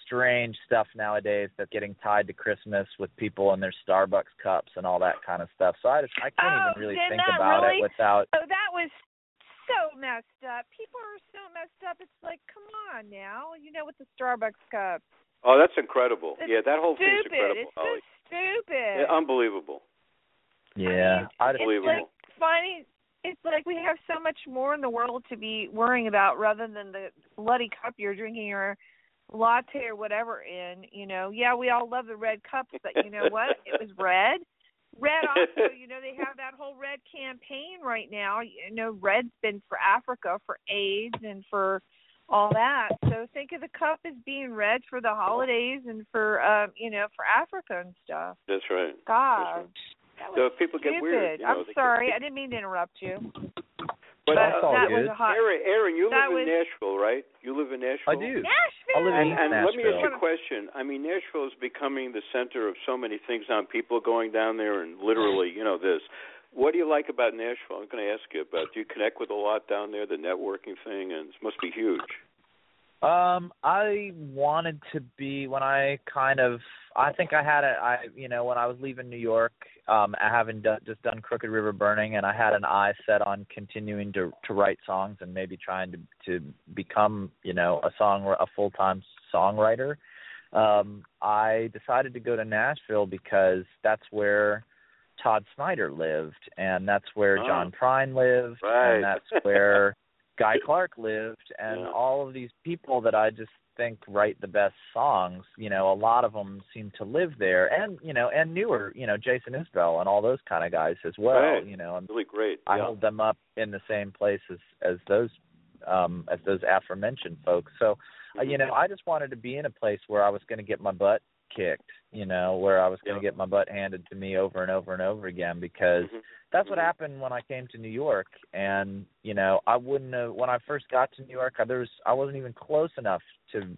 strange stuff nowadays that's getting tied to Christmas with people and their Starbucks cups and all that kind of stuff. So I just I can't Oh, even really think about really? it without Oh, that was so messed up. People are so messed up. It's like, come on now. You know, with the Starbucks cup. Oh, that's incredible. It's yeah, that whole stupid. thing's incredible, it's Holly. Oh, just stupid. Yeah, unbelievable. yeah. I, it's Unbelievable. like finding it's like we have so much more in the world to be worrying about rather than the bloody cup you're drinking your latte or whatever in you know. Yeah we all love the red cups but you know what? It was red. Red also you know they have that whole red campaign right now. You know red's been for africa for aids and for all that. So think of the cup as being red for the holidays and for um you know for africa and stuff. That's right. god That's that So if people stupid. get weird, you know, I'm they get- sorry, I didn't mean to interrupt you. But But all that good. was a hot. Aaron, Aaron, you that live in Nashville, right? You live in Nashville. I do. Nashville. I live in And, and let me ask you a question. I mean, Nashville is becoming the center of so many things now. People going down there and literally, you know, this. What do you like about Nashville? I'm going to ask you about. Do you connect with a lot down there? The networking thing, and it must be huge. Um, I wanted to be when I kind of I think I had a I you know when I was leaving New York, um, I having done, just done Crooked River Burning, and I had an eye set on continuing to to write songs and maybe trying to to become you know a song a full time songwriter. Um, I decided to go to Nashville because that's where Todd Snider lived, and that's where Oh. John Prine lived, Right. and that's where Guy Clark lived, and Yeah. all of these people that I just think write the best songs. You know, a lot of them seem to live there, and you know, and newer, you know, Jason Isbell and all those kind of guys as well. Right. You know, and Really great. I yeah. hold them up in the same place as as those um as those aforementioned folks. So, uh, you know, I just wanted to be in a place where I was going to get my butt kicked, you know, where I was going to Yeah. get my butt handed to me over and over and over again because Mhm. that's what Mhm. happened when I came to New York and you know I wouldn't have when I first got to New York I, there was I wasn't even close enough to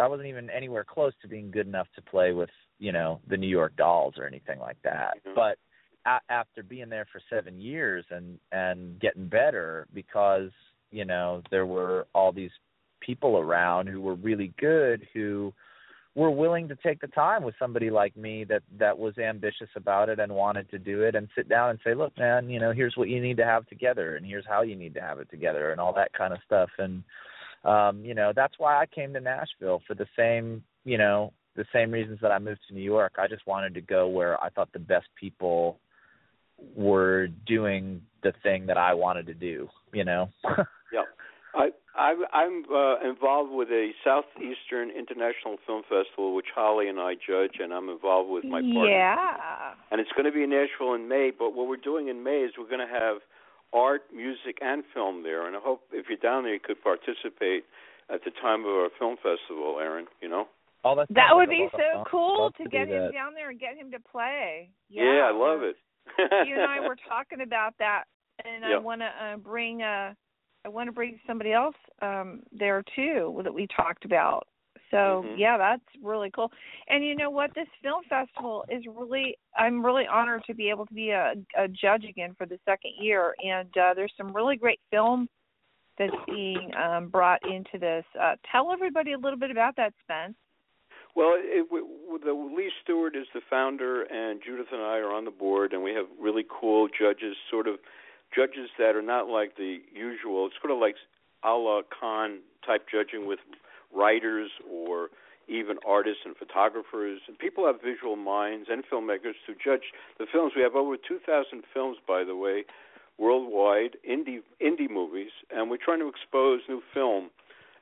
I wasn't even anywhere close to being good enough to play with you know the New York Dolls or anything like that Mhm. but a- after being there for 7 years and and getting better because you know there were all these people around who were really good who were willing to take the time with somebody like me that that was ambitious about it and wanted to do it and sit down and say look man you know here's what you need to have together and here's how you need to have it together and all that kind of stuff. And um you know that's why I came to Nashville for the same you know the same reasons that I moved to New York. I just wanted to go where I thought the best people were doing the thing that I wanted to do you know? Yeah, I, I I'm uh, involved with a Southeastern International Film Festival, which Holly and I judge, and I'm involved with my partner. Yeah. And it's going to be in Nashville in May. But what we're doing in May is we're going to have art, music, and film there. And I hope if you're down there, you could participate at the time of our film festival, Aaron. You know? all that That would be so cool Love to get him that. down there and get him to play. Yeah, I love it. you and I were talking about that, and I want to uh, bring uh, I want to bring somebody else um, there too that we talked about. So Mhm. yeah, that's really cool. And you know what? This film festival is really I'm really honored to be able to be a, a judge again for the second year. And uh, there's some really great film that's being um, brought into this. Uh, tell everybody a little bit about that, Spence. Well, it, w- the Lee Stewart is the founder, and Judith and I are on the board, and we have really cool judges, sort of judges that are not like the usual. It's sort of like a la Cannes type judging with writers or even artists and photographers. And people have visual minds and filmmakers to judge the films. We have over 2,000 films, by the way, worldwide, indie indie movies, and we're trying to expose new film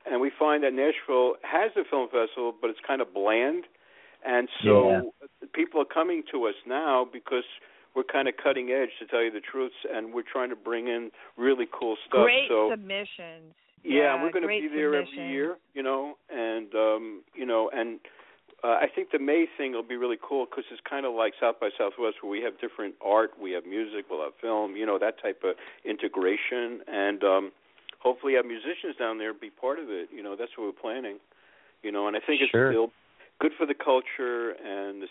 and we find that Nashville has a film festival, but it's kind of bland, and so people are coming to us now because we're kind of cutting edge, to tell you the truth, and we're trying to bring in really cool stuff. Great so submissions. yeah, Yeah, we're going to be there every year, you know, and um, you know, and uh, I think the May thing will be really cool because it's kind of like South by Southwest, where we have different art, we have music, we'll have film, you know, that type of integration, and um, hopefully have musicians down there be part of it. You know, that's what we're planning. You know, and I think it's Sure. still good for the culture, and this,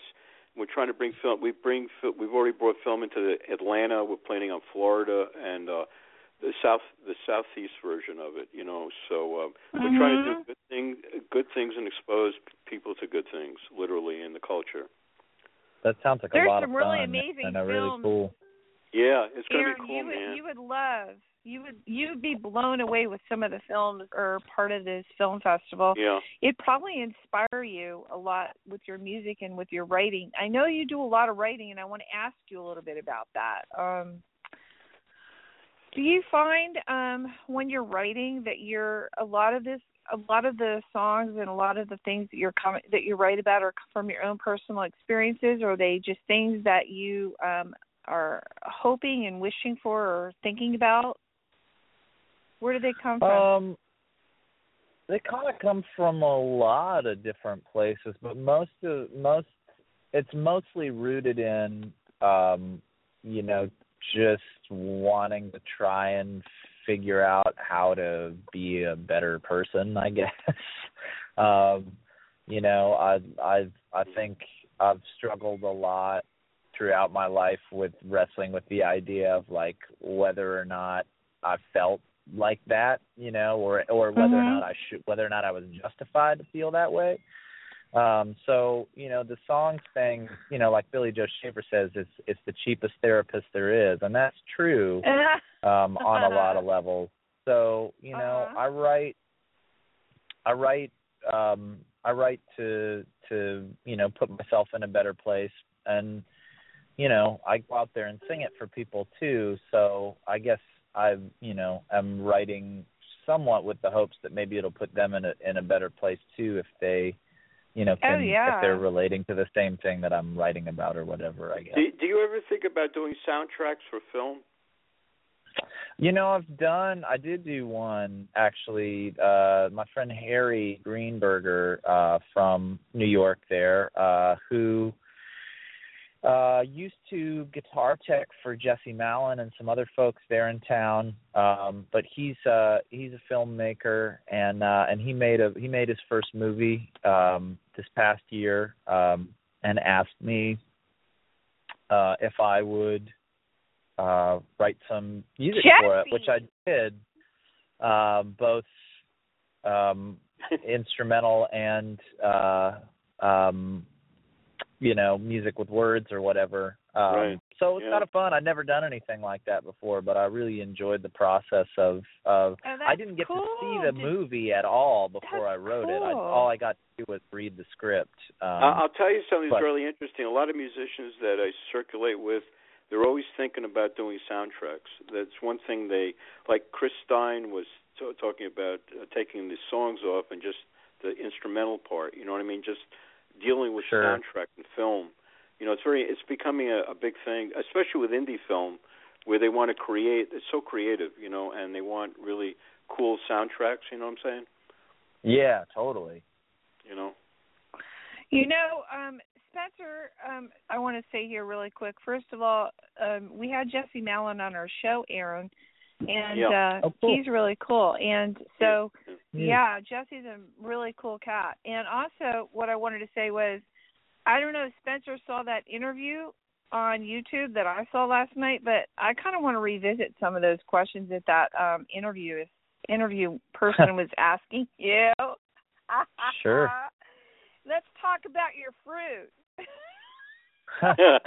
we're trying to bring film. We bring fil- we've already brought film into the Atlanta. We're planning on Florida and uh, the south the southeast version of it. You know, so uh, we're trying to do Mhm. good thing good things and expose people to good things, literally in the culture. That sounds like There's a lot some of really fun amazing and a really films. cool. Yeah, it's going to be cool, you would man. you would love you would you would be blown away with some of the films or part of this film festival. yeah. It probably inspire you a lot with your music and with your writing. I know you do a lot of writing, and I want to ask you a little bit about that. Um, do you find um, when you're writing that you're a lot of this, a lot of the songs and a lot of the things that you're com- that you write about are from your own personal experiences, or are they just things that you um, are hoping and wishing for or thinking about? Where do they come from? Um, they kind of come from a lot of different places, but most of most it's mostly rooted in um, you know just wanting to try and figure out how to be a better person, I guess. um, you know, I I I think I've struggled a lot throughout my life with wrestling with the idea of like whether or not I felt like that, you know, or or whether Mhm. or not I should whether or not I was justified to feel that way. Um, so, you know, the songs thing, you know, like Billy Joe Shaver says, it's it's the cheapest therapist there is, and that's true um on a lot of levels. So, you know, Uh-huh. I write I write um I write to to, you know, put myself in a better place and you know, I go out there and sing it for people too. So, I guess I, you know, I'm writing somewhat with the hopes that maybe it'll put them in a in a better place too if they you know, Oh, can yeah. if they're relating to the same thing that I'm writing about or whatever, I guess. Do, do you ever think about doing soundtracks for film? You know, I've done. I did do one actually. Uh, my friend Harry Greenberger uh, from New York, there, uh, who uh, used to guitar tech for Jesse Malin and some other folks there in town. Um, but he's uh, he's a filmmaker, and uh, and he made a he made his first movie um, this past year, um, and asked me uh, if I would uh write some music for it which i did um both um instrumental and uh um you know music with words or whatever um Right. so it's Yeah. kind of fun i'd never done anything like that before but i really enjoyed the process of of Oh, i didn't get cool. to see the Did- movie at all before i wrote it I, all i got to do was read the script um I- I'll tell you something that's but- really interesting. A lot of musicians that I circulate with, they're always thinking about doing soundtracks. That's one thing they like. Chris Stein was t- talking about uh, taking the songs off and just the instrumental part. You know what I mean? Just dealing with Sure. soundtrack and film. You know, it's very it's becoming a, a big thing, especially with indie film, where they want to create. It's so creative, you know, and they want really cool soundtracks. You know what I'm saying? yeah totally You know. You know, um, Spencer, um, I want to say here really quick. First of all, um, we had Jesse Malin on our show, Aaron, and Yeah. uh, Oh, cool. he's really cool. And so, Yeah. yeah, Jesse's a really cool cat. And also, what I wanted to say was, I don't know if Spencer saw that interview on YouTube that I saw last night, but I kind of want to revisit some of those questions that that um, interview interview person was asking you. Sure. Let's talk about your fruit.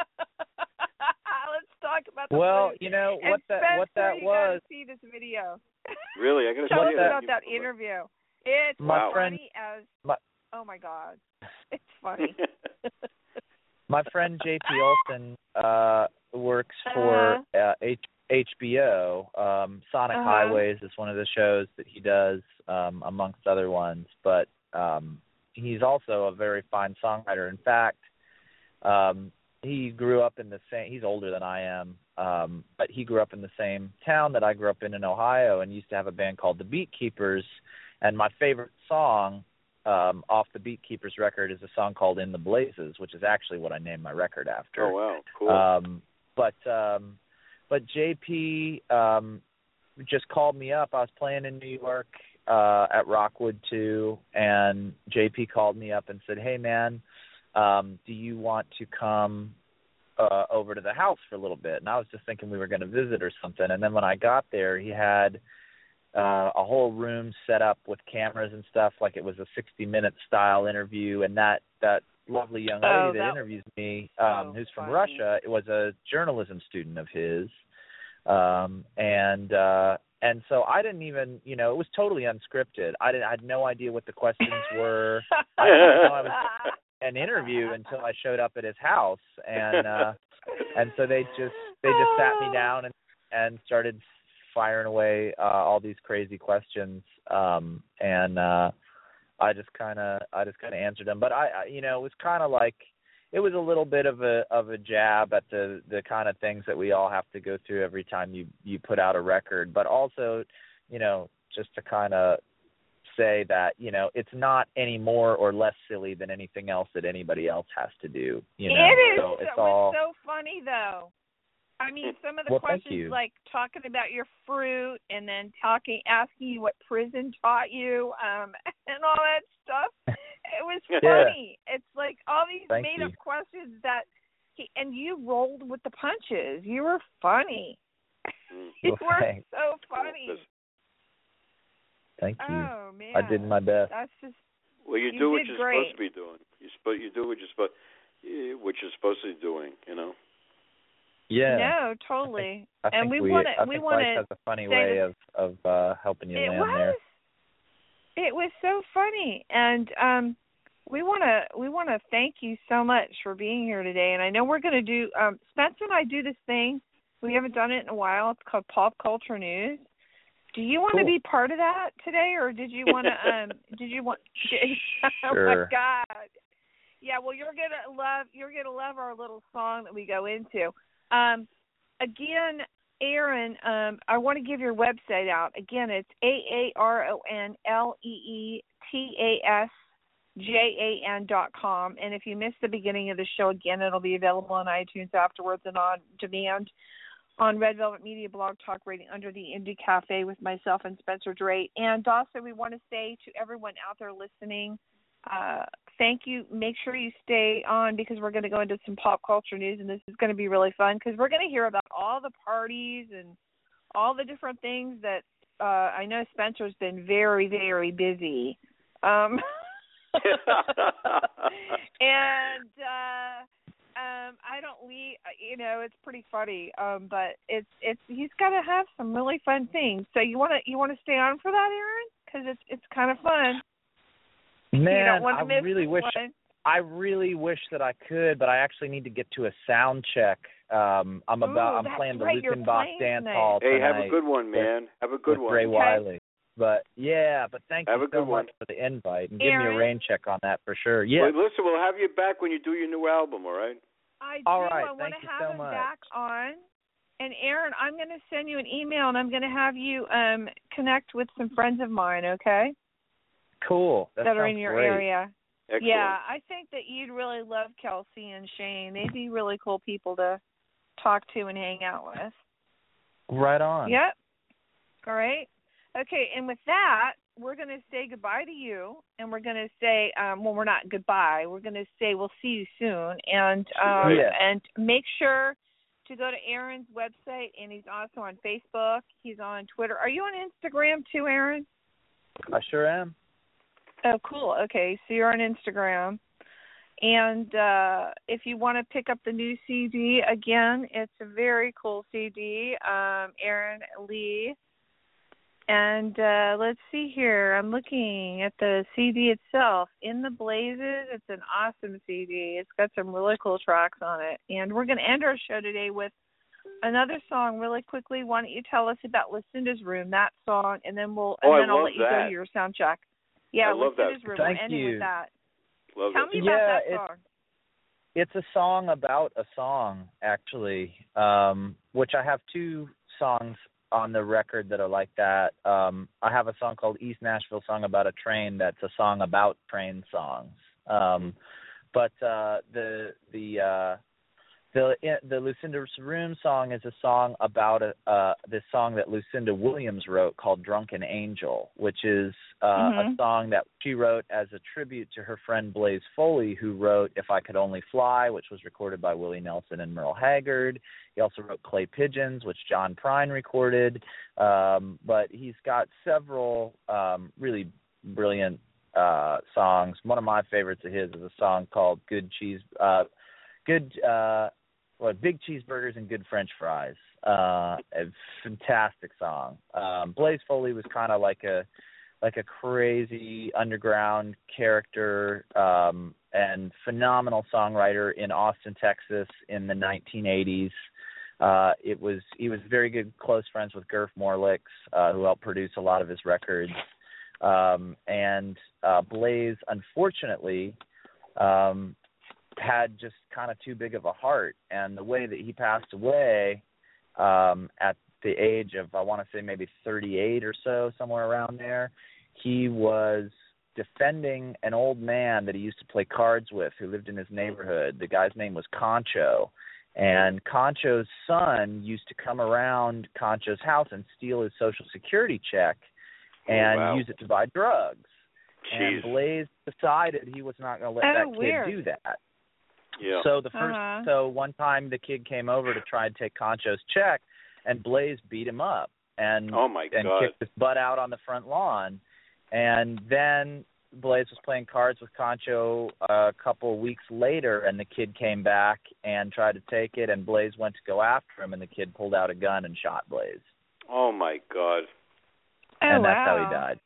Let's talk about the well fruit. you know And what that what that you was gotta see this video. really, I got to Tell tell us you about that interview. It's My funny friend- as my- oh my god, it's funny. my friend JP Olson uh works for uh, H- HBO. Um Sonic Uh-huh. Highways is one of the shows that he does um amongst other ones, but um he's also a very fine songwriter. In fact, um he grew up in the same he's older than I am. Um but he grew up in the same town that I grew up in in Ohio and used to have a band called the Beatkeepers and my favorite song um off the Beatkeepers record is a song called In the Blazes, which is actually what I named my record after. oh wow, cool. Um, but um, but JP um, just called me up. I was playing in New York uh, at Rockwood too, and JP called me up and said, "Hey man, um, do you want to come uh, over to the house for a little bit?" And I was just thinking we were going to visit or something. And then when I got there, he had uh, a whole room set up with cameras and stuff, like it was a 60 minute style interview. And that that lovely young lady Oh, that, that- interviews me, um, who's from funny. Russia, it was a journalism student of his, um, and uh, and so I didn't even, you know, it was totally unscripted. I didn't, I had no idea what the questions were. I didn't know I was an interview until I showed up at his house, and uh, and so they just they just sat me down and and started firing away uh, all these crazy questions um and uh I just kind of I just kind of answered them. But I, I you know it was kind of like it was a little bit of a of a jab at the the kind of things that we all have to go through every time you you put out a record. But also you know just to kind of say that you know it's not any more or less silly than anything else that anybody else has to do you know it is so it's so, all it's so funny though. I mean, some of the Well, questions like talking about your fruit and then talking, asking you what prison taught you, um, and all that stuff. It was Yeah. funny. It's like all these Thank made you. up questions that, he, and you rolled with the punches. You were funny. Mm. You Well, were thanks. so funny. That's- Thank you. Oh man, I did my best. That's just Well, you, You do what you're great. supposed to be doing. You spo- you do what you're supposed what you're supposed to be doing. You know. Yeah. no, totally. I and think we we, want to. We think want life to. has a funny way that- of of uh helping you it land was there. it was so funny and um we want to we want to thank you so much for being here today and i know we're going to do um spencer and i do this thing we haven't done it in a while it's called pop culture news do you want to be part of that today or did you want to um did you want Sure. oh my god yeah well you're going to love you're going to love our little song that we go into um again Aaron, um, I want to give your website out. Again, it's A A R O N L E E T A S J A N dot com. And if you missed the beginning of the show, again, it'll be available on iTunes afterwards and on demand on Red Velvet Media Blog Talk Radio under the Indie Cafe with myself and Spencer Drake. And also, we want to say to everyone out there listening, uh, thank you. Make sure you stay on because we're going to go into some pop culture news, and this is going to be really fun because we're going to hear about all the parties and all the different things that uh, I know Spencer's been very, very busy. Um, and uh, um, I don't we you know it's pretty funny, um, but it's it's he's got to have some really fun things. So you want to you want to stay on for that, Aaron? Because it's it's kind of fun. you Man, don't I really wish one. I really wish that I could, but I actually need to get to a sound check. Um I'm about Ooh, I'm playing the right, you're Luckenbach playing dance tonight. hall hey, tonight have a good one, man. Have a good with one. Ray Okay. Wylie. But yeah, but thank Have you a good so one. much for the invite and give me a rain check on that for sure. Yeah. Well, listen, we'll have you back when you do your new album. All right. I do. All right, I want thank to you have so him much. back on. And Aaron, I'm going to send you an email, and I'm going to have you um connect with some friends of mine, okay? Cool. That, are in your great. area. Excellent. Yeah, I think that you'd really love Kelsey and Shane. They'd be really cool people to talk to and hang out with. Right on. Yep. All right. Okay, and with that, we're going to say goodbye to you, and we're going to say, um, well, we're not goodbye. We're going to say we'll see you soon, and um, Yeah. and make sure to go to Aaron's website, and he's also on Facebook. He's on Twitter. Are you on Instagram too, Aaron? I sure am. Oh, cool. Okay, so you're on Instagram. And uh if you want to pick up the new CD again, it's a very cool CD. Um Aaron Lee. And uh let's see here. I'm looking at the CD itself. In the Blazes, it's an awesome CD. It's got some really cool tracks on it. And we're going to end our show today with another song really quickly. Why don't you tell us about Lucinda's Room, that song, and then we'll and Oh, then I'll love let you go to your sound check. Yeah, I love that. Room. Thank we're ending you. with that. Love Tell it. me about Yeah, that it's- song. It's a song about a song, actually, um, which I have two songs on the record that are like that. Um, I have a song called East Nashville Song About a Train that's a song about train songs. Um, but uh, the the uh, the the Lucinda Room song is a song about a uh, this song that Lucinda Williams wrote called Drunken Angel, which is uh, a Mhm. song that she wrote as a tribute to her friend Blaze Foley, who wrote "If I Could Only Fly," which was recorded by Willie Nelson and Merle Haggard. He also wrote "Clay Pigeons," which John Prine recorded. Um, but he's got several um, really brilliant uh, songs. One of my favorites of his is a song called "Good Cheese." Uh, good uh what big cheeseburgers and good french fries. Uh a fantastic song. Um blaze foley was kind of like a like a crazy underground character um and phenomenal songwriter in austin texas in the 1980s uh it was he was very good close friends with Gurf Morlix uh who helped produce a lot of his records. Um and uh blaze unfortunately um had just kind of too big of a heart and the way that he passed away um at the age of I want to say maybe 38 or so somewhere around there he was defending an old man that he used to play cards with who lived in his neighborhood the guy's name was Concho And Concho's son used to come around Concho's house and steal his social security check and Oh, wow. use it to buy drugs. Jeez. And Blaze decided he was not going to let Oh, that kid weird. do that. Yeah. So the first, Uh-huh. so one time the kid came over to try and take Concho's check, and Blaze beat him up and oh my and God. kicked his butt out on the front lawn. And then Blaze was playing cards with Concho a couple weeks later, and the kid came back and tried to take it, and Blaze went to go after him, and the kid pulled out a gun and shot Blaze, Oh my God. Oh, and that's how he died.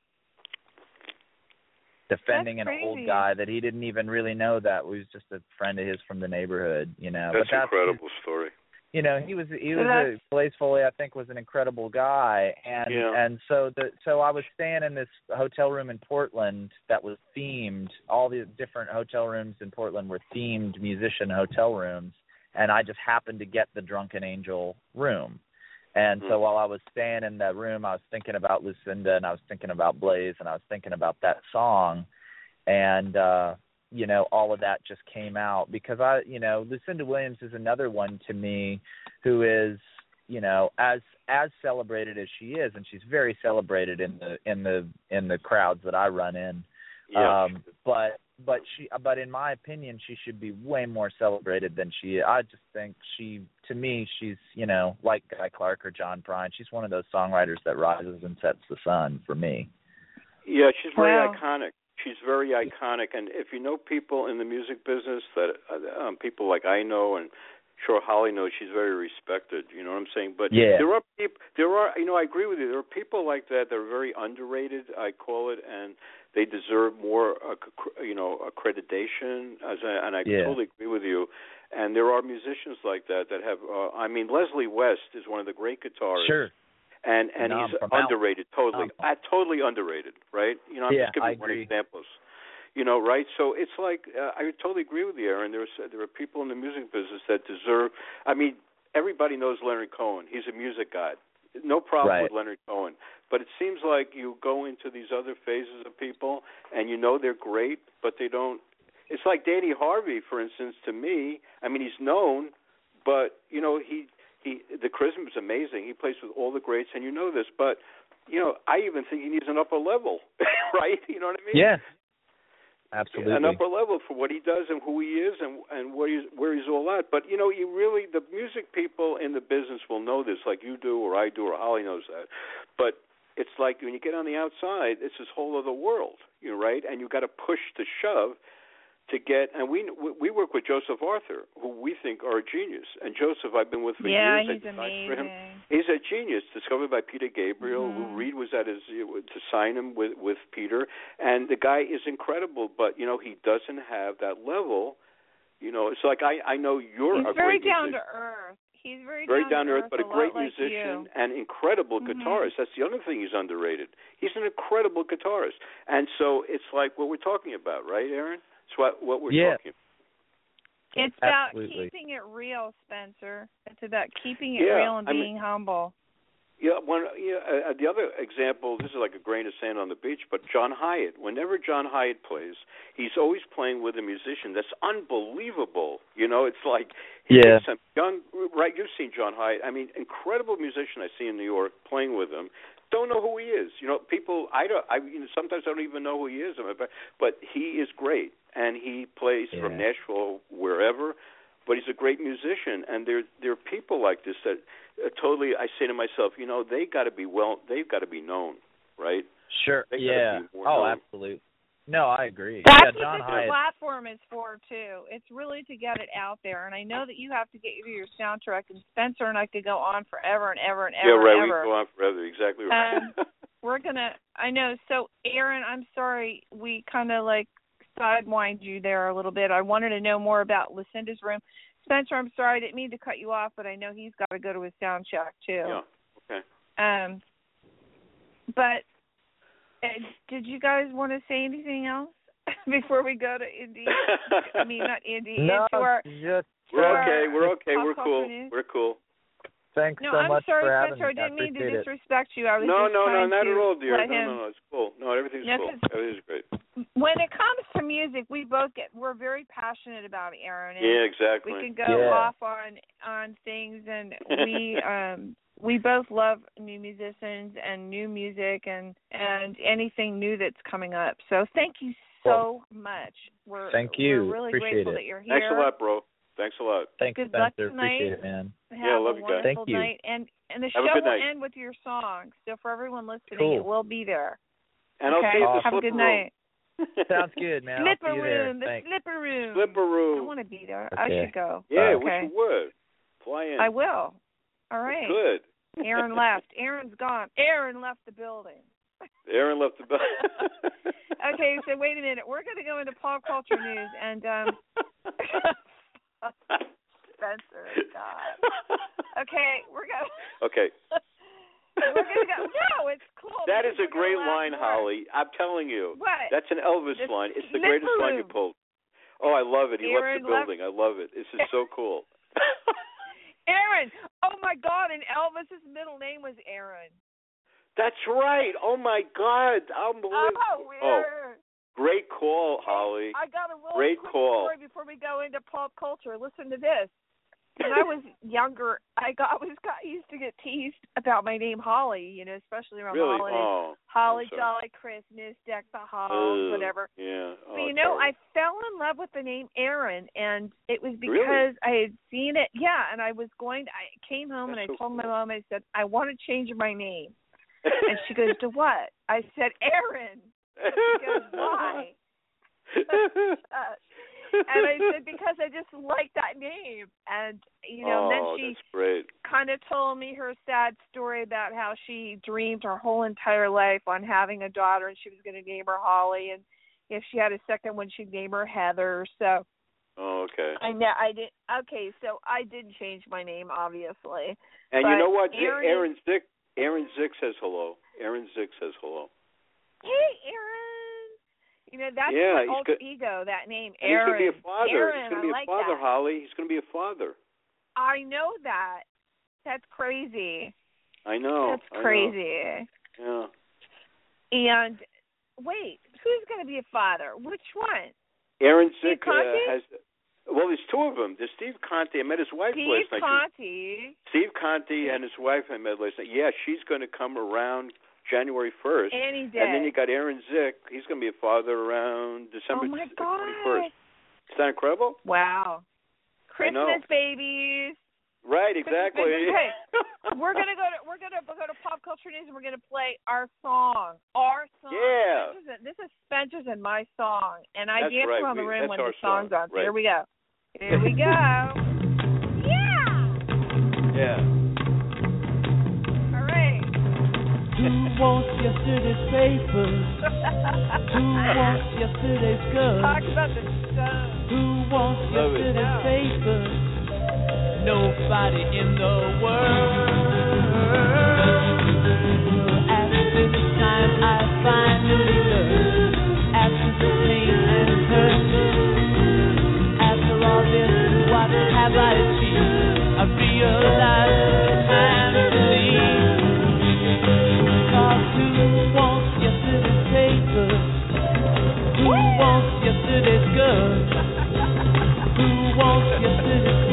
Defending That's an old guy that he didn't even really know that was just a friend of his from the neighborhood, you know. That's but that's his- incredible story. you know he was he was a Blaze Foley I think was an incredible guy and Yeah. and so the so I was staying in this hotel room in Portland that was themed all the different hotel rooms in Portland were themed musician hotel rooms and I just happened to get the Drunken Angel room and so Hmm. while I was staying in that room I was thinking about Lucinda and I was thinking about Blaze and I was thinking about that song and uh you know all of that just came out because I you know Lucinda Williams is another one to me who is you know as as celebrated as she is and she's very celebrated in the in the in the crowds that I run in Yeah. um but but she but in my opinion she should be way more celebrated than she is. I just think she to me she's you know like Guy Clark or John Prine she's one of those songwriters that rises and sets the sun for me Yeah, she's very Wow. iconic. She's very iconic, and if you know people in the music business that uh, um, people like I know, and sure Holly knows, she's very respected. You know what I'm saying? But Yeah. there are people, there are, you know, I agree with you. There are people like that that are very underrated. I call it, and they deserve more, uh, you know, accreditation. As I, and I Yeah. totally agree with you. And there are musicians like that that have. Uh, I mean, Leslie West is one of the great guitarists sure and and he's underrated totally Um, uh, totally underrated right you know i'm Yeah, just giving I one agree. examples you know right so it's like uh, i totally agree with you aaron there's there are people in the music business that deserve i mean everybody knows leonard cohen he's a music god no problem Right. with leonard cohen but it seems like you go into these other phases of people and you know they're great but they don't it's like danny harvey for instance to me i mean he's known but you know he he the charisma is amazing. He plays with all the greats, and you know this. But you know, I even think he needs an upper level, right? You know what I mean? yeah absolutely An upper level for what he does and who he is and and where he's where he's all at. But you know, you really the music people in the business will know this, like you do, or I do, or Holly knows that. But it's like when you get on the outside, it's this whole other world, you know, right? And you got to push to shove to get. And we we work with Joseph Arthur, who we think are a genius. And Joseph, I've been with for yeah, years. I he's designed for him. amazing. He's a genius, discovered by Peter Gabriel. Lou Mhm. Reed was at his to sign him with with Peter, and the guy is incredible. But you know, he doesn't have that level. You know, it's like I I know you're He's a very down musician, to earth. He's very, very down, down to earth, but a lot great like musician you. and incredible Mhm. guitarist. That's the other thing he's underrated. He's an incredible guitarist, and so it's like what we're talking about, right, Aaron? It's what what we're Yeah. talking. It's about Absolutely. keeping it real, Spencer. It's about keeping it Yeah, real and I mean- being Yeah, one. Yeah, uh, the other example. This is like a grain of sand on the beach, but John Hiatt. Whenever John Hiatt plays, he's always playing with a musician that's unbelievable. You know, it's like Yeah. some young. Right, you've seen John Hiatt. I mean, incredible musician. I see in New York playing with him. Don't know who he is. You know, people. I don't. I you know, sometimes I don't even know who he is. But he is great, and he plays from Nashville, wherever. But he's a great musician, and there there are people like this that uh, totally. I say to myself, you know, they got to be well. They've got to be known, right? Sure. They Yeah. Oh, known. absolutely. No, I agree. That's yeah, John what this Hiatt. platform is for too. It's really to get it out there. And I know that you have to get to your soundtrack, and Spencer and I could go on forever and ever and ever yeah, right. and We ever. can go on forever. Exactly right. Um, We're gonna. I know. So, Aaron, I'm sorry we kind of like sidewind you there a little bit. I wanted to know more about Lucinda's room. Spencer, I'm sorry, I didn't mean to cut you off, but I know he's got to go to his sound check too. yeah. Okay. Um, but uh, did you guys want to say anything else before we go to Indy? I mean, not Indy. no, into our. just We're Sure. okay. We're okay. We're cool. news. We're cool. Thanks No, so I'm much sorry, for having Spencer. I me. didn't mean to appreciate it. disrespect you. I was No, just no, no, trying not to at all, dear. No, him. no, no. It's cool. No, everything's No, cool. 'cause- Everything's great. When it comes to music. We both get we're very passionate about Aaron. And Yeah, exactly. we can go Yeah. off on on things and we um we both love new musicians and new music and and anything new that's coming up. So thank you so much. We're Thank you. We're really Appreciate grateful it. that you're here. Thanks a lot, bro. Thanks a lot. Thanks, Good luck Spencer. tonight. Appreciate it, man. Have Yeah, love a you guys. Thank you. night. And and the Have show will night. end with your song. So for everyone listening, Cool. it will be there. And okay? I'll see you at the Have a good room. night. Sounds good, man. I'll Slipper see you there. room, the Thanks. slipper room. Slipper room. I want to be there. I should go. Yeah, okay. wish you would. Fly in. I will. All right. Good. Aaron left. Aaron's gone. Aaron left the building. Aaron left the bell. Okay, so wait a minute. We're going to go into pop culture news and um Spencer, God. Okay, we're going. Okay. We're going to go. No, it's cool. That is a great line, more. Holly. I'm telling you. What? That's an Elvis The line. It's the greatest line you pulled. Oh, I love it. He Aaron left the left- building. I love it. This is so cool. Aaron. Oh my God! And Elvis's middle name was Aaron. That's right. Oh my God. Oh, Unbelievable. weird. Oh. Great call, Holly. I got a really Great quick call. story before we go into pop culture. Listen to this. When I was younger, I got I was got used to get teased about my name Holly. You know, especially around Really? the holidays. Oh. Holly Jolly Christmas, deck the halls, Ugh, whatever. Yeah. Oh, But you know, I fell in love with the name Aaron, and it was Really? because I had seen it. Yeah, and I was going. To, I came home That's and I so told my mom. I said I want to change my name, and she goes, "To what?" I said, "Aaron." Goes, "Why?" Uh, and I said because I just like that name, and you know. oh, then she kind of told me her sad story about how she dreamed her whole entire life on having a daughter, and she was going to name her Holly, and if she had a second one, she'd name her Heather. So Oh, okay. I know I did. Okay, so I did change my name, obviously. And but you know what? Aaron Aaron Zick. Aaron Zick says hello. Aaron Zick says hello. Hey, Aaron. You know that's Yeah, my alter ego. That name, Aaron. he's gonna be a father. Aaron, he's gonna be a like father, that. Holly. He's gonna be a father. I know that. That's crazy. I know. That's I know. crazy. Yeah. And wait, who's going to be a father? Which one? Aaron Zick uh, has. Well, there's two of them. There's Steve Conte. I met his wife Steve last night. Steve Conte. Steve Conte and his wife I met last night. Yeah, she's going to come around January 1st. Any day. And then you got Aaron Zick. He's going to be a father around December oh my twenty god! Is that incredible? Wow. Christmas babies. Right, exactly. Hey, we're gonna go to we're gonna go to pop culture news and we're gonna play our song. Our song. Yeah. This is, this is Spencer's and my song, and I That's dance right. around the room when the song's song. on. So Right. here we go. Here we go. yeah. yeah. Who wants yesterday's papers? Who wants yesterday's goods? Talk about the song. Who wants Love it. yesterday's papers? Nobody in the world. yesterday.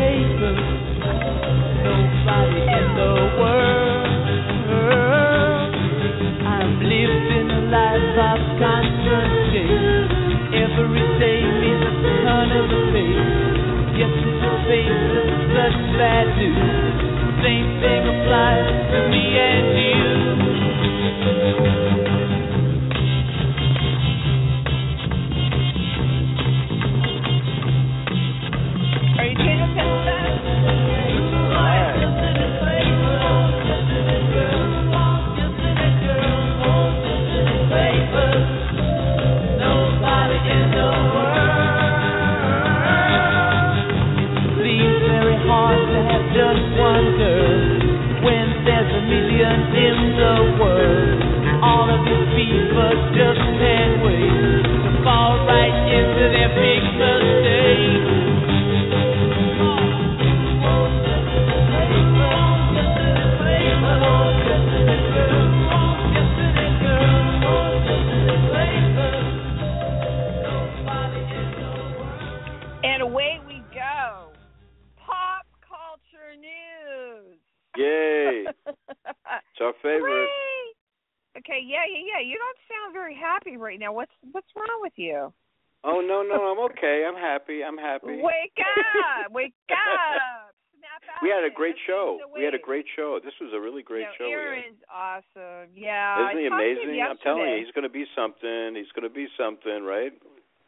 To be something, right?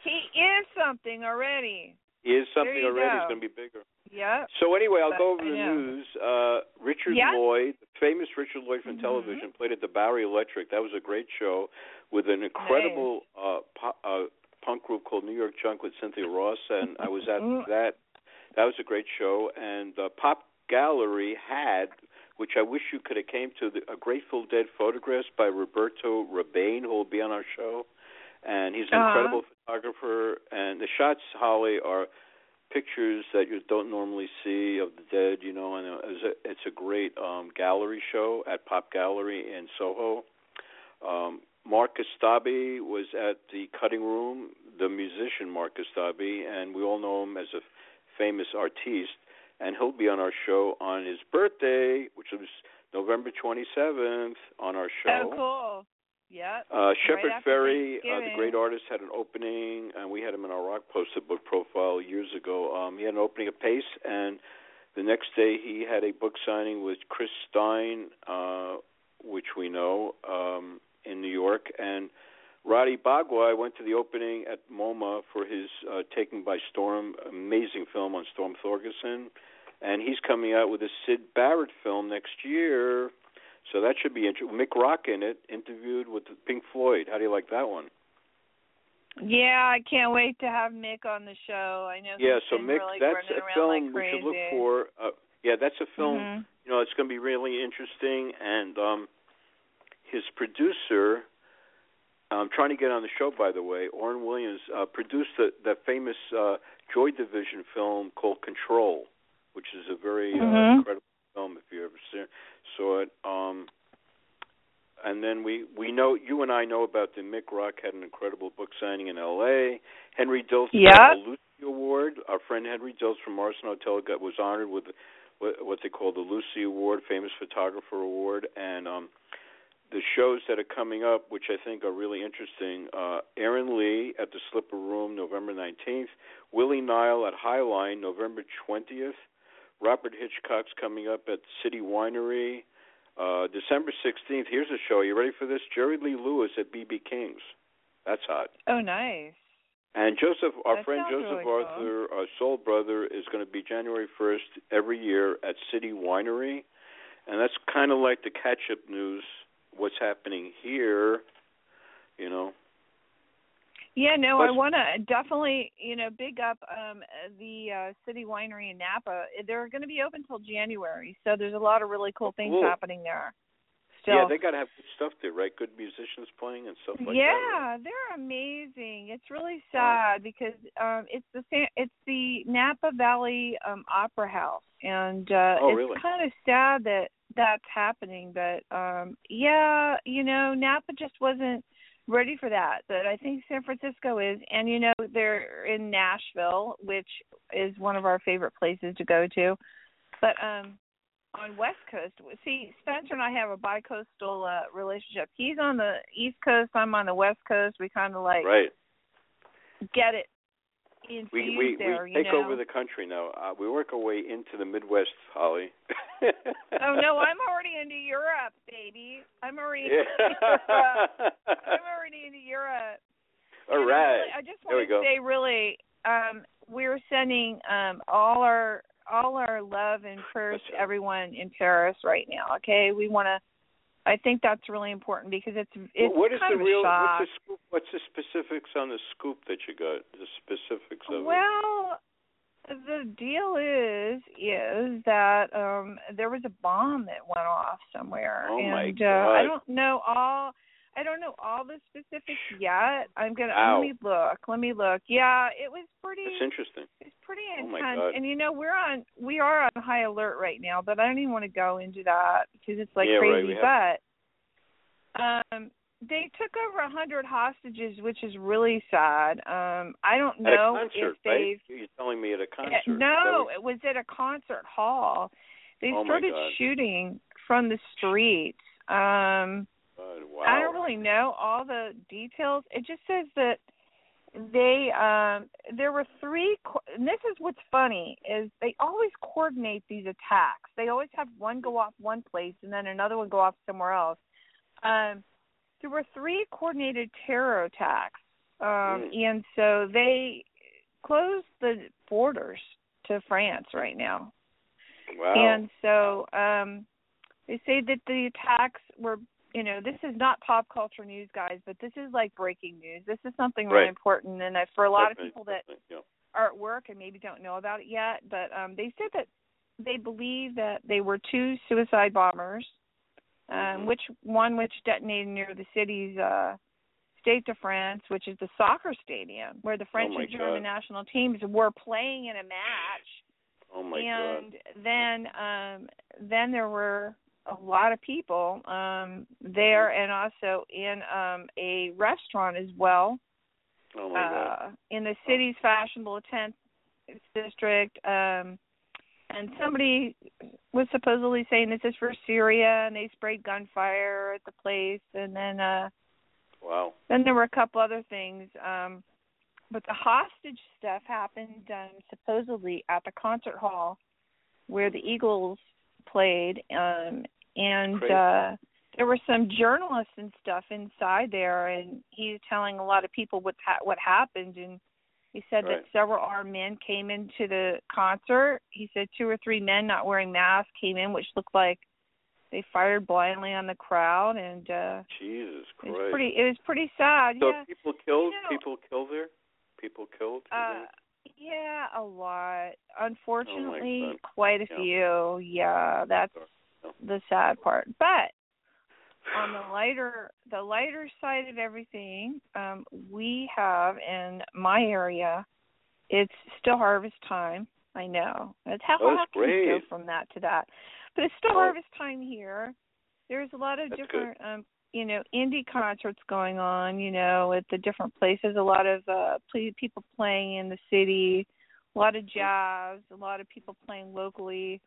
He is something already. He is something already. go. He's going to be bigger. Yep. So anyway, I'll But go over the news. Uh Richard Yeah. Lloyd, the famous Richard Lloyd from Mhm. television, played at the Bowery Electric. That was a great show with an incredible uh, po- uh punk group called New York Junk with Cynthia Ross, and I was at Mm. that. That was a great show. And uh, Pop Gallery had, which I wish you could have came to, the, a Grateful Dead photographs by Roberto Rabanne, who will be on our show. And he's an Uh-huh. incredible photographer. And the shots, Holly, are pictures that you don't normally see of the dead, you know, and it's a, it's a great um gallery show at Pop Gallery in Soho. Um Mark Kostabi was at the cutting room, the musician Mark Kostabi, and we all know him as a famous artiste, and he'll be on our show on his birthday, which was November 27th on our show. Oh, cool. Yep. Uh, Shepard after Fairey, uh, the great artist, had an opening, and we had him in our Rock Poster book profile years ago. Um, he had an opening at Pace, and the next day he had a book signing with Chris Stein, uh, which we know um, in New York, and Roddy Bogawa went to the opening at MoMA for his uh, Taken by Storm, amazing film on Storm Thorgerson, and he's coming out with a Syd Barrett film next year. So that should be interesting. Mick Rock in it, interviewed with Pink Floyd. How do you like that one? Yeah, I can't wait to have Mick on the show. I know. yeah, he's so Mick, really that's a film like we should look for. Uh, yeah, that's a film. Mhm. You know, it's going to be really interesting. And um his producer, I'm trying to get on the show, by the way. Orian Williams uh, produced the, that famous uh, Joy Division film called Control, which is a very uh, Mhm. incredible film if you ever see, saw it. Um, and then we we know you and I know about the Mick Rock had an incredible book signing in L.A. Henry Diltz Yeah. got a Lucie Award. Our friend Henry Diltz from Morrison Hotel got was honored with what, what they call the Lucie Award, Famous Photographer Award, and um, the shows that are coming up, which I think are really interesting. Uh, Aaron Lee at the Slipper Room, November 19th. Willie Nile at Highline, November 20th. Robyn Hitchcock's coming up at City Winery. Uh, December 16th, here's a show. You ready for this? Jerry Lee Lewis at BB King's. That's hot. Oh, nice. And Joseph, our That friend Joseph really Arthur, our soul brother, is going to be January 1st every year at City Winery. And that's kind of like the catch up news, what's happening here, you know. Yeah, no, I want to definitely, you know, big up um the uh City Winery in Napa. They're going to be open till January, so there's a lot of really cool things happening there. Still, Yeah, they got to have good stuff there, right? Good musicians playing and stuff like yeah, that. right? they're amazing. It's really sad because um it's the San- it's the Napa Valley um Opera House and uh Oh, it's really? kind of sad that that's happening but um yeah, you know, Napa just wasn't ready for that. But I think San Francisco is and you know they're in Nashville, which is one of our favorite places to go to. But um on West Coast. See, Spencer and I have a bi-coastal uh, relationship. He's on the East Coast. I'm on the West Coast. We kind of like Right. get it infused We we there. we you take know? over the country now. Uh, we work our way into the Midwest, Holly. oh no, I'm already into Europe, baby. I'm already into Europe. I'm already into Europe. All know, right. really, I just want to say, really, um, we're sending um, all our all our love and prayers That's to right. everyone in Paris right now. Okay, we want to. I think that's really important because it's it's what is kind the real? shock. What's the scoop? What's the specifics on the scoop that you got? The specifics of it. Well, the deal is is that um there was a bomb that went off somewhere, Oh, my and uh, I don't know all. I don't know all the specifics yet. I'm gonna Ow. let me look. Let me look. Yeah, it was pretty. That's interesting. It's pretty Oh, my intense, God. and you know we're on we are on high alert right now, but I don't even want to go into that because it's like Yeah, right, crazy. have- But um, they took over a hundred hostages, which is really sad. Um, I don't At a know concert, if right? they've. You're telling me at a Uh, concert. That no, was- it was at a concert hall. They Oh, started shooting from the streets. Um, wow. I don't really know all the details. It just says that they um there were three and this is what's funny is they always coordinate these attacks. They always have one go off one place and then another one go off somewhere else. Um there were three coordinated terror attacks. Um Mm. and so they closed the borders to France right now. Wow. And so um they say that the attacks were you know, this is not pop culture news guys, but this is like breaking news. This is something really Right. important and for a lot of people that yeah. are at work and maybe don't know about it yet, but um they said that they believe that they were two suicide bombers. Um Mhm. which one which detonated near the city's uh Stade de France, which is the soccer stadium where the French Oh and German God. national teams were playing in a match Oh my and God. then um then there were a lot of people um there and also in um a restaurant as well Oh my God. uh in the city's fashionable 10th district um and somebody was supposedly saying this is for Syria and they sprayed gunfire at the place and then uh Wow. then there were a couple other things um but the hostage stuff happened um supposedly at the concert hall where the Eagles played um and uh there were some journalists and stuff inside there and he was telling a lot of people what ha- what happened and he said Right. that several armed men came into the concert he said two or three men not wearing masks came in which looked like they fired blindly on the crowd and uh Jesus it was Christ. pretty it was pretty sad so yeah people killed. You know- people killed there. People killed. uh yeah a lot unfortunately Oh quite a Yeah. few yeah that's. The sad part. But on the lighter the lighter side of everything um we have in my area it's still harvest time i know. It's how, Oh, how can you go from that to that. But it's still Oh. harvest time here. There's a lot of That's different um you know indie concerts going on you know at the different places. A lot of uh ple- people playing in the city. A lot of jazz. A lot of people playing locally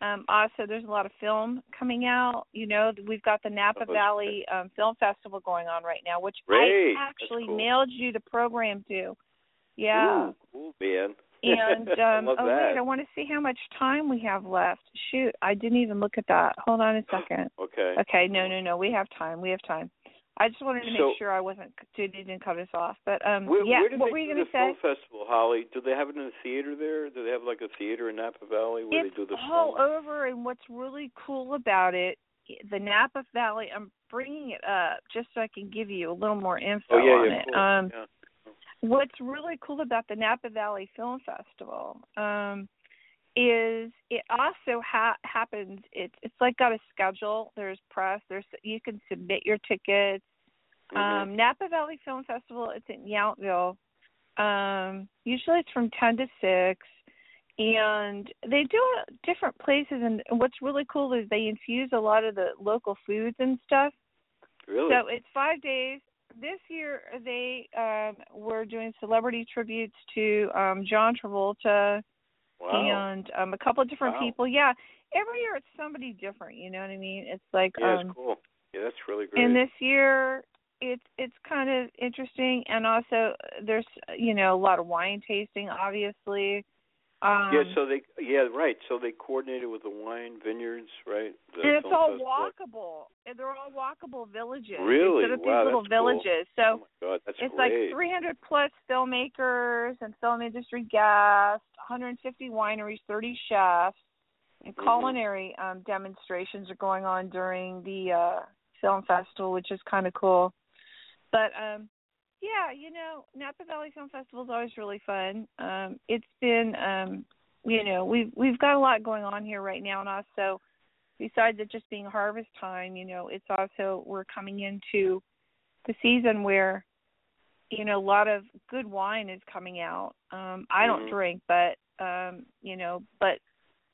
um also there's a lot of film coming out you know we've got the napa Oh, valley um film festival going on right now which i actually cool. mailed you the program to yeah Ooh, cool, man. and um oh that. wait i want to see how much time we have left shoot i didn't even look at that hold on a second Okay. Okay, no, no, no. We have time. We have time. I just wanted to make So- sure I wasn't didn't cut us off. But um Where, yeah, where what were you going to say? film festival, Holly? Do they have it in a theater there? Do they have like a theater in Napa Valley where It's they do the all film? over and what's really cool about it, the Napa Valley, I'm bringing it up just so I can give you a little more info oh yeah, on yeah, it. cool. Um yeah. what's really cool about the Napa Valley Film Festival um, is it also ha- happens. It's it's like got a schedule. There's press. There's you can submit your tickets. Mhm. Um, Napa Valley Film Festival. It's in Yountville. Um, usually it's from ten to six, and they do it different places. And what's really cool is they infuse a lot of the local foods and stuff. really? So it's five days. This year they um were doing celebrity tributes to um John Travolta wow. and um a couple of different Wow. people. Yeah. Every year it's somebody different, you know what I mean? It's like yeah, um it's cool. Yeah, that's really great. and this year it's it's kind of interesting and also there's you know a lot of wine tasting obviously. Um yeah, so they yeah right. So they coordinated with the wine vineyards, right? And it's all walkable. And They're all walkable villages. Really? They set up these little that's cool. villages. So Oh God, it's great. like 300 plus filmmakers and film industry guests, 150 wineries, 30 chefs, and Mhm. culinary um, demonstrations are going on during the uh, film festival, which is kind of cool. But um, yeah, you know, Napa Valley Film Festival is always really fun. Um, it's been, um, you know, we've we've got a lot going on here right now, and also besides it just being harvest time, you know, it's also we're coming into the season where you know a lot of good wine is coming out. Um I don't Mhm. drink, but um you know, but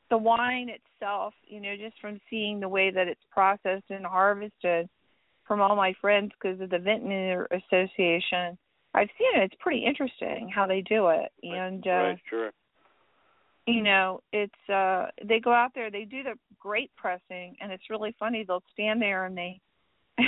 the wine itself, you know, just from seeing the way that it's processed and harvested, from all my friends because of the Vintner Association. I've seen it. It's pretty interesting how they do it, and uh, right, sure. you know, it's uh they go out there, they do the grape pressing, and it's really funny. They'll stand there and they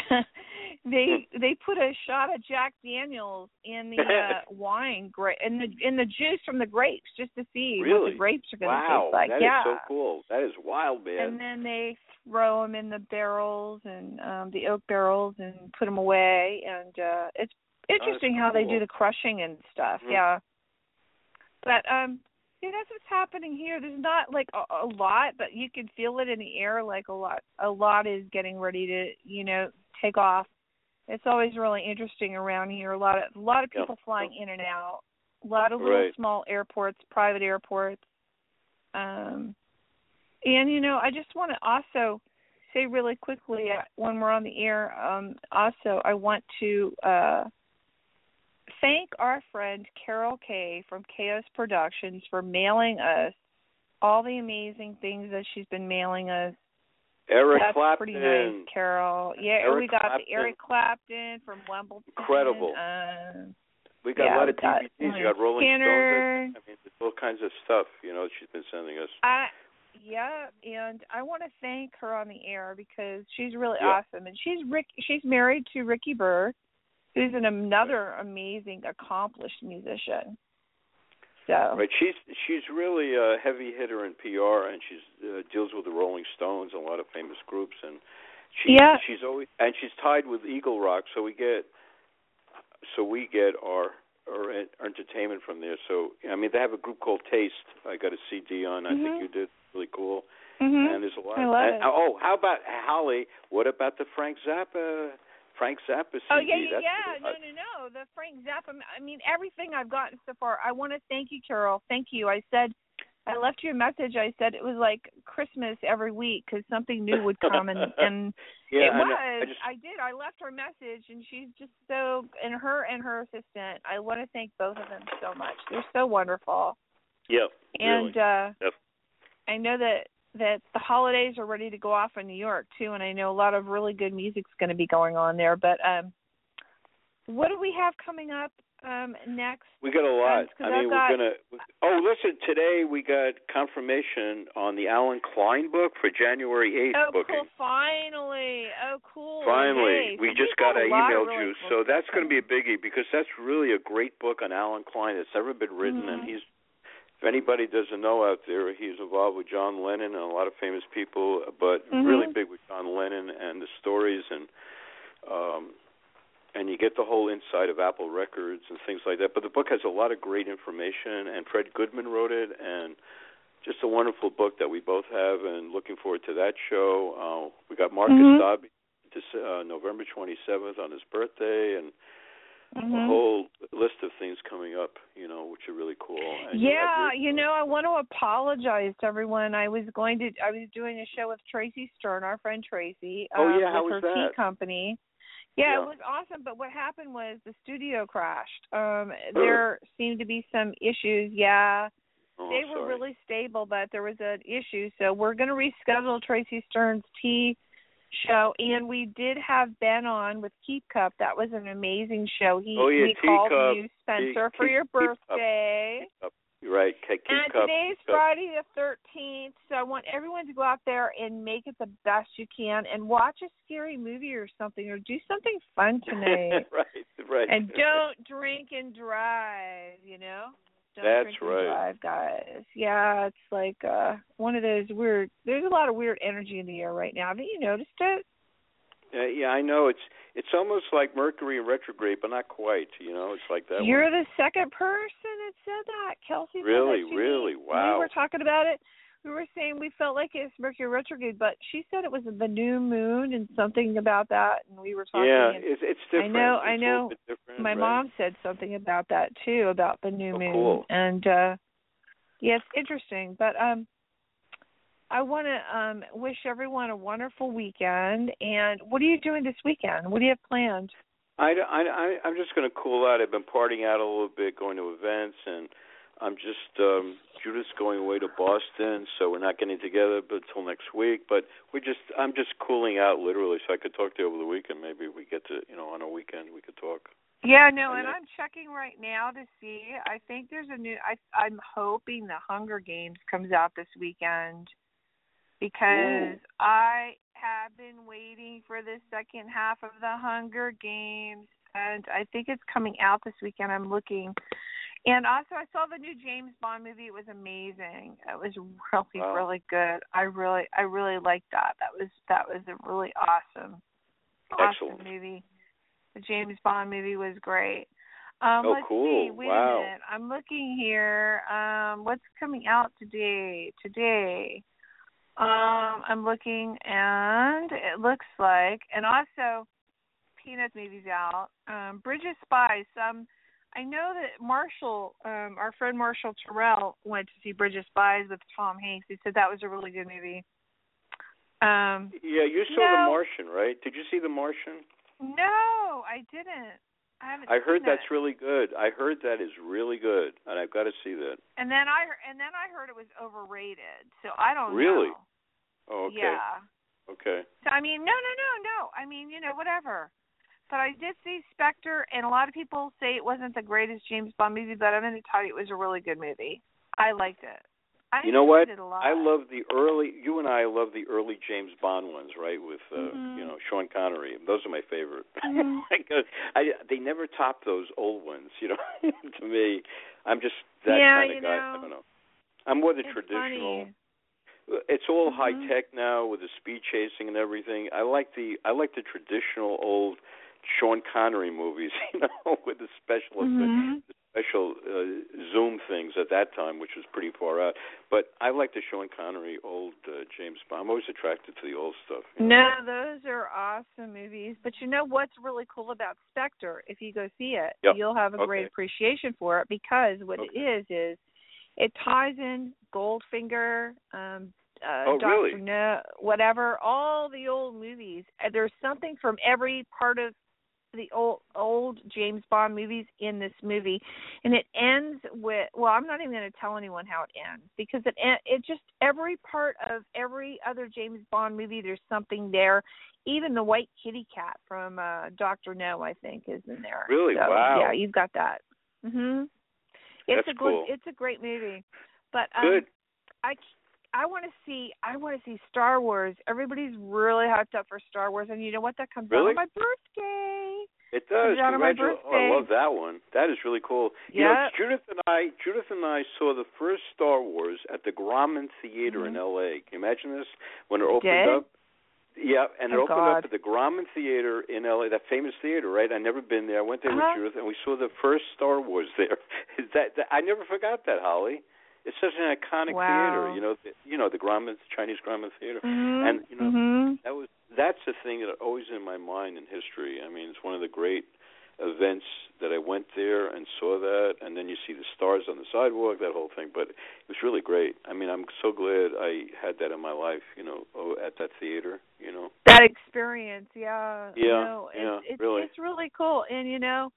they they put a shot of Jack Daniels in the uh, wine grape in the in the juice from the grapes just to see Really? what the grapes are going to Wow, taste like. that is yeah. so cool. That is wild, man. And then they throw them in the barrels and um the oak barrels and put them away and uh it's interesting how they do the crushing and stuff. Mhm. Yeah. But um yeah, that's what's happening here. There's not like a, a lot, but you can feel it in the air like a lot a lot is getting ready to, you know, take off. It's always really interesting around here. A lot of a lot of Yeah. people flying in and out. A lot of little Right. small airports, private airports. Um and you know, I just want to also say really quickly uh, when we're on the air, um, also I want to uh, thank our friend Carol Kay from Chaos Productions for mailing us all the amazing things that she's been mailing us. Eric That's Clapton. pretty nice, Carol. Yeah, Eric we got Clapton. the Eric Clapton from Wimbledon. Incredible. Um, We got Yeah, a lot of got DVDs. You got Rolling Skinner. Stones. I mean, there's all kinds of stuff. You know, she's been sending us. I yeah, and I want to thank her on the air because she's really Yeah. awesome, and she's Rick. She's married to Ricky Burr, who's an another amazing, accomplished musician. So Right, she's she's really a heavy hitter in PR, and she's uh, deals with the Rolling Stones and a lot of famous groups, and she Yeah. she's always and she's tied with Eagle Rock, so we get so we get our our en- entertainment from there. So I mean, they have a group called Taste. I got a CD on. I Mhm. think you did really cool. mhm. And there's a lot. I love and, it. Oh, how about Holly? What about the Frank Zappa? Frank Zappa CD. Oh yeah, yeah, yeah. No, no, no. The Frank Zappa. I mean, everything I've gotten so far. I want to thank you, Carol. Thank you. I said, I left you a message. I said it was like Christmas every week because something new would come, and and yeah, it was. I just I did. I left her a message, and she's just so. And her and her assistant. I want to thank both of them so much. They're so wonderful. yeah, And really. uh Yep. I know that that the holidays are ready to go off in New York too, and I know a lot of really good music's going to be going on there. But um, what do we have coming up um next? We got a lot. 'cause I mean, I've got- we're gonna. Oh, listen! Today we got confirmation on the Allen Klein book for January eighth Oh, booking. cool! Finally, oh, cool. Finally, Yay. we So just got a an email really you, cool so that's going to be a biggie because that's really a great book on Allen Klein that's ever been written, and Mhm. he's. If anybody doesn't know out there, he's involved with John Lennon and a lot of famous people, but Mhm. really big with John Lennon and the stories and um and you get the whole inside of Apple Records and things like that. But the book has a lot of great information, and Fred Goodman wrote it, and just a wonderful book that we both have, and looking forward to that show. Uh, we got Marcus Mhm. Dobby this uh, November 27th on his birthday, and a Mhm. whole list of things coming up, you know, which are really cool. And you Yeah, your- you know, I want to apologize to everyone. I was going to, I was doing a show with Tracy Stern, our friend Tracy, Oh, um, yeah, how with was her tea that? company. Yeah, Yeah. it was awesome. But what happened was the studio crashed. Um, there seemed to be some issues. Yeah, Oh, they I'm were sorry. really stable, but there was an issue. So we're going to reschedule Tracy Stern's tea show, and we did have Ben on with Keep Cup. That was an amazing show. He Oh, yeah, he called Cup. you Spencer Keep- for your Keep Cup. birthday. You're right. Keep And Cup, today's Keep Cup. Friday the 13th, so I want everyone to go out there and make it the best you can and watch a scary movie or something or do something fun tonight. right, right. and don't drink and drive, you know? Don't That's right. drive, guys. Yeah, it's like uh one of those weird there's a lot of weird energy in the air right now. Haven't you noticed it? Uh, yeah, I know. It's it's almost like Mercury in retrograde, but not quite. You know, it's like that. You're one. the second person that said that. Kelsey Really, that really? Wow. We were talking about it. We were saying we felt like it's Mercury retrograde, but she said it was the new moon and something about that, and we were talking. yeah, it's it's different. I know- It's I know. my right? mom said something about that too, about the new Oh, moon. cool. And uh yeah, it's interesting. But um I want to um wish everyone a wonderful weekend. And what are you doing this weekend? What do you have planned? I, I, I I'm just going to cool out. I've been partying out a little bit, going to events, and I'm just um Judith's going away to Boston, so we're not getting together but until next week. But we're just I'm just cooling out literally, so I could talk to you over the weekend. Maybe we get to you know on a weekend we could talk. Yeah, no, and Yeah. I'm checking right now to see. I think there's a new. I I'm hoping the Hunger Games comes out this weekend because I have been waiting for the second half of the Hunger Games, and I think it's coming out this weekend. I'm looking, and also I saw the new James Bond movie. It was amazing. It was really Wow. really good. I really I really liked that. That was that was a really awesome awesome Excellent. movie. The James Bond movie was great. Um, Oh, let's cool. see. Wait Wow. a minute. I'm looking here. Um, what's coming out today? Today. Um, I'm looking and it looks like and also Peanuts movie's out. Um, Bridge of Spies. Um I know that Marshall, um, our friend Marshall Terrill went to see Bridge of Spies with Tom Hanks. He said that was a really good movie. Um Yeah, you saw The Martian, right? Did you see The Martian? no, I didn't. I haven't I heard that's really good. I heard that is really good, and I've got to see that. And then I heard, and then I heard it was overrated. So I don't Really? know. Oh, okay. Yeah. Okay. So I mean, no, no, no, no. I mean, you know, whatever. But I did see Spectre, and a lot of people say it wasn't the greatest James Bond movie, but I'm going to tell you it was a really good movie. I liked it. I You know what? enjoyed It a lot. I love the early. You and I love the early James Bond ones, right? With uh, Mhm. you know Sean Connery. Those are my favorite. Mhm. I, they never top those old ones. You know, to me, I'm just that Yeah, kind of guy. know. I don't know. I'm more the It's traditional. funny. It's all Mhm. high tech now with the speed chasing and everything. I like the I like the traditional old Sean Connery movies, you know, with the special Mhm. special uh, zoom things at that time, which was pretty far out. But I like the Sean Connery old uh, James Bond. I'm always attracted to the old stuff. you know. No, those are awesome movies. But you know what's really cool about Spectre? If you go see it, Yep. you'll have a great appreciation for it because what it Okay. is is it ties in Goldfinger, um, uh, Oh, Doctor really? No, whatever, all the old movies. There's something from every part of the old old James Bond movies in this movie, and it ends with well, I'm not even going to tell anyone how it ends because it it just every part of every other James Bond movie there's something there. Even the white kitty cat from uh Doctor No, I think, is in there. Really? So, Wow. Yeah, you've got that. Mhm. It's That's a good cool. it's a great movie. But um Good. I I want to see I want to see Star Wars. Everybody's really hyped up for Star Wars, and you know what? That comes out on my birthday. It does. Comes out on my Congratu- Oh, I love that one. That is really cool. You know, Judith and I, Judith and I saw the first Star Wars at the Grauman Theater in Mhm. L.A. Can you imagine this when it opened did? up? Yeah, and it Oh, opened God. up at the Grauman Theater in L.A. That famous theater, right? I never been there. I went there Uh-huh. with Judith, and we saw the first Star Wars there. Is that, that I never forgot that, Holly. It's such an iconic Wow. theater. You know, the, you know the Grauman Chinese Grauman Theater. Mhm. And, you know, Mhm. That was that's the thing that always in my mind in history. I mean, it's one of the great events that I went there and saw that, and then you see the stars on the sidewalk, that whole thing. But it was really great. I mean, I'm so glad I had that in my life. You know, oh, at that theater. You know. that experience, yeah. Yeah, No, it's, yeah, it's, really. It's really cool, and you know,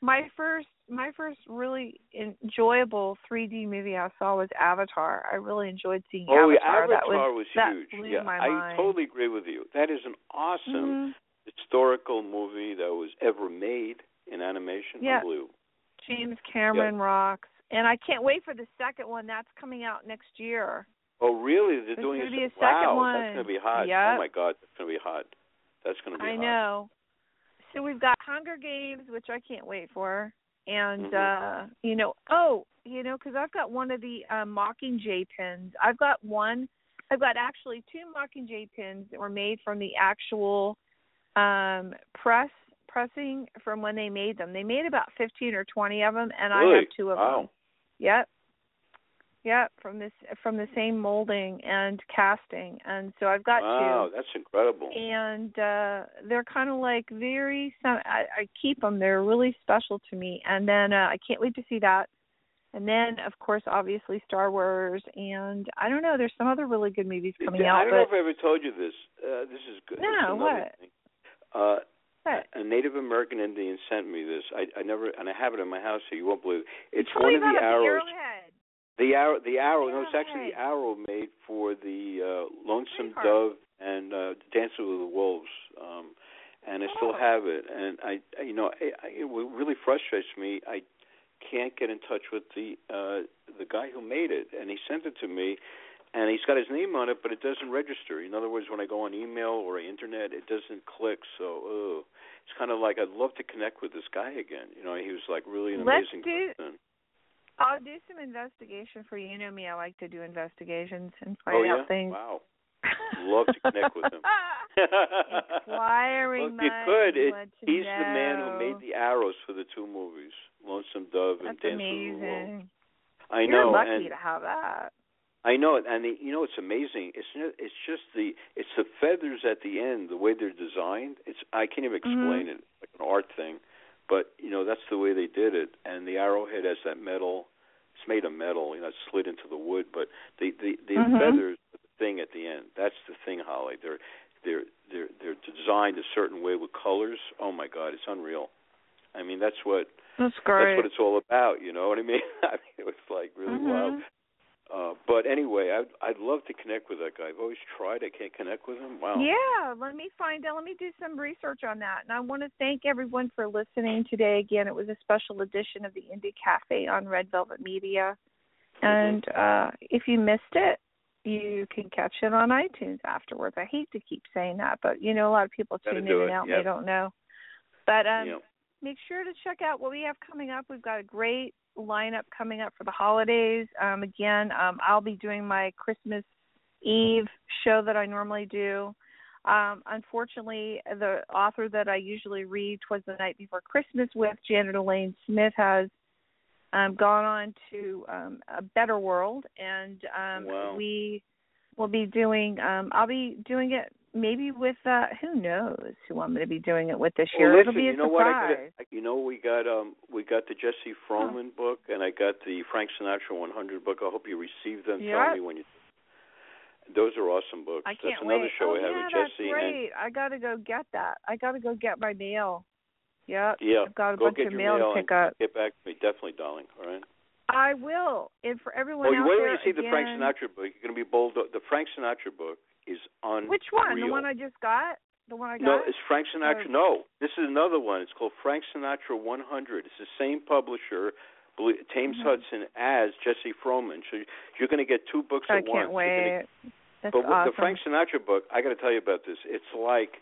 my first my first really enjoyable 3D movie I saw was Avatar. I really enjoyed seeing Oh, yeah, Avatar. that Avatar was, was, huge. yeah, I mind. totally agree with you. That is an awesome Mhm. historical movie that was ever made in animation. Yeah. Unbelievable. James Cameron rocks, and I can't wait for the second one. That's coming out next year. Oh, really? They're There's doing gonna a be a wow, second That's one. going to be hot. Yep. Oh my God, that's going to be hot. That's going to be I hot. know. So we've got Hunger Games, which I can't wait for, and Mhm. uh you know, oh, you know, because I've got one of the uh, Mockingjay pins. I've got one. I've got actually two Mockingjay pins that were made from the actual um press pressing from when they made them. They made about fifteen or twenty of them, and I have two of Wow. them. Yep. Yep, from this from the same molding and casting, and so I've got two Wow, that's incredible. and uh they're kind of like very some I, I keep them they're really special to me and then uh, I can't wait to see that and then of course obviously Star Wars and I don't know there's some other really good movies coming out. I don't know but if I ever told you this. Uh, this is good. No, this is another what? Thing. Uh, What? a Native American Indian sent me this. I I never and I have it in my house, so you won't believe. It. It's one of the arrows. Arrowhead. The arrow, the arrow. The No, it's actually the arrow made for the uh, Lonesome Braveheart. Dove and uh, Dances with the Wolves, um, and I still Oh. have it. And I, you know, I, I, it really frustrates me. I can't get in touch with the uh, the guy who made it, and he sent it to me, and he's got his name on it, but it doesn't register. In other words, when I go on email or internet, it doesn't click. So, ugh. it's kind of like I'd love to connect with this guy again. You know, he was like really an Let's amazing do- person. I'll do some investigation for you. You know me, I like to do investigations and find oh yeah, out things. wow. Love to connect with him. Inquiring well, you could. It, he's the man who made the arrows for the two movies, Lonesome Dove and That's Dance with the Wolves. amazing. I know. You're know, lucky and to have that. I know it, and the, you know it's amazing. It's it's just the it's the feathers at the end, the way they're designed. It's I can't even explain Mhm. it, like an art thing, but you know that's the way they did it. And the arrowhead has that metal. It's made of metal, you know, it's slid into the wood, but the the the Mhm. feathers are the thing at the end. That's the thing, Holly. They're they're they're they're designed a certain way with colors. Oh my God, it's unreal. I mean, that's what That's that's what it's all about. You know what I mean? I mean, it was like really Mhm. wild. Uh, but anyway, I'd I'd love to connect with that guy. I've always tried. I can't connect with him. Wow. Yeah, let me find out. Let me do some research on that. And I want to thank everyone for listening today. Again, it was a special edition of the Indie Cafe on Red Velvet Media. Mm-hmm. And uh if you missed it, you can catch it on iTunes afterwards. I hate to keep saying that, but you know a lot of people Gotta tune in and out and yep. they don't know. But um Yeah. Make sure to check out what we have coming up. We've got a great lineup coming up for the holidays. Um, again, um, I'll be doing my Christmas Eve show that I normally do. Um, unfortunately, the author that I usually read Twas the Night Before Christmas with, Janet Elaine Smith, has um, gone on to um, a better world, and um, Wow. we will be doing. Um, I'll be doing it maybe with uh, who knows who I'm going to be doing it with this year. Well, It'll be a you know what? I surprise. you know, we got um we got the Jesse Froman book, and I got the Frank Sinatra 100 book. I hope you received them. Yeah. Tell me when you. Those are awesome books. I can't that's another wait. show oh, I have yeah, with that's Jesse. And... I got to go get that. I got to go get my mail. Yep. Yeah, I've got a go bunch get of your mail to mail pick up. get back to me, definitely, darling. All right. I will. And for everyone Well, out wait there, till you see the Frank Sinatra book. You're going to be bold. The Frank Sinatra book is on. Which one? The one I just got? The one I got? No, it's Frank Sinatra. Or- No, this is another one. It's called Frank Sinatra 100. It's the same publisher, Thames Mhm. Hudson, as Jesse Froman. So you're going to get two books I at can't once. You're gonna- wait. That's but with awesome. the Frank Sinatra book, I got to tell you about this. It's like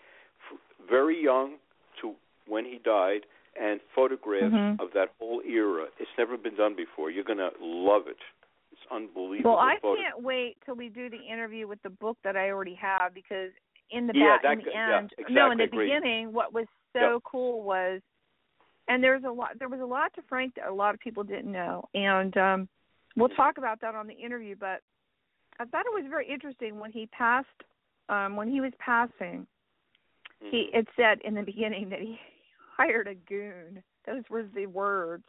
very young to when he died, and photographs Mhm. of that whole era. It's never been done before. You're going to love it. Unbelievable. well, I can't wait till we do the interview with the book that I already have because in the Yeah, back, in the yeah, end, no, in the exactly, agreed. beginning, what was so Yep. cool was, and there's a lot, there was a lot to Frank that a lot of people didn't know, and um, we'll Mm-hmm. talk about that on the interview. But I thought it was very interesting when he passed, um, when he was passing, he Mhm. it said in the beginning that he hired a goon. Those were the words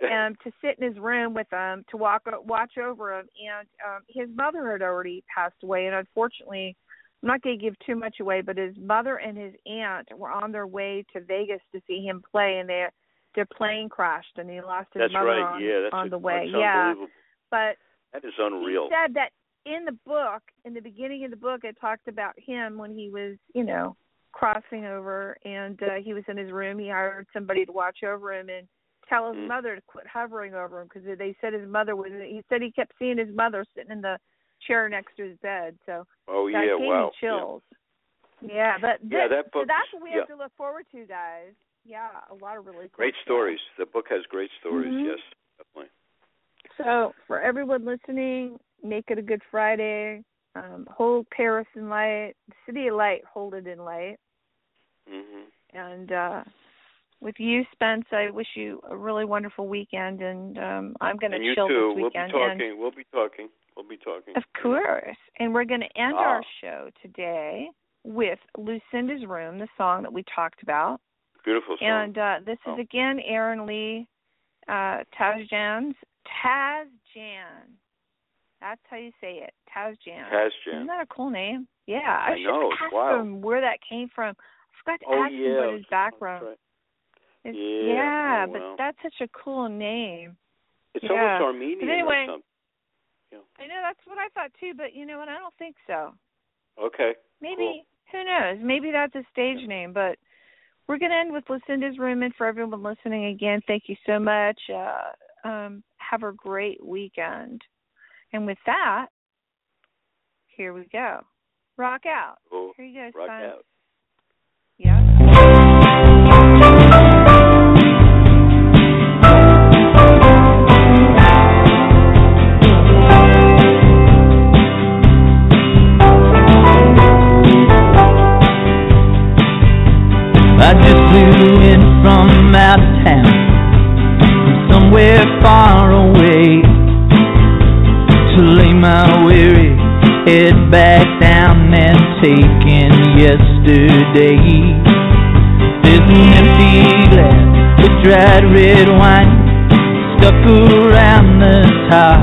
um to sit in his room with him to walk watch over him and um his mother had already passed away and unfortunately I'm not going to give too much away but his mother and his aunt were on their way to Vegas to see him play and their their plane crashed and he lost his That's mother right. on, yeah, that's on a- the way that's yeah unbelievable. but That is unreal. he said that in the book, in the beginning of the book, it talked about him when he was, you know, crossing over, and uh, he was in his room. He hired somebody to watch over him and tell his Mm. mother to quit hovering over him because they said his mother was. He said he kept seeing his mother sitting in the chair next to his bed. So oh yeah, gave wow. chills. Yeah, but Yeah, thi- that so that's what we have to look forward to, guys. Yeah, a lot of really cool Great stuff. stories. The book has great stories. Mhm. Yes, definitely. So for everyone listening, make it a good Friday. Um, hold Paris in light, City of Light, hold it in light. Mhm. And uh with you, Spence, I wish you a really wonderful weekend and um I'm And you chill too. this We'll be weekend. talking. We'll be talking. We'll be talking. of course. And we're gonna end Ah. our show today with Lucinda's Room, the song that we talked about. Beautiful song. And uh, this Oh. is again Aaron Lee uh, Tasjan's Tasjan. That's how you say it, Tasjan. Tasjan. Isn't that a cool name? Yeah, I should know, ask wild. them where that came from. Of forgot to Oh ask him yeah. what his background. That's right. Is. Yeah, yeah, oh, but that's such a cool name. It's Yeah. almost Armenian But anyway- or something. I know that's what I thought too, but you know what? I don't think so. Okay. Maybe who knows? Maybe that's a stage name, but we're gonna end with Lucinda's room and for everyone listening again, thank you so much. Uh um have a great weekend. And with that, here we go. Rock out. Cool. Here you go, Rock son. out. From out of town, somewhere far away, to lay my weary head back down and take in yesterday. There's an empty glass with dried red wine stuck around the top,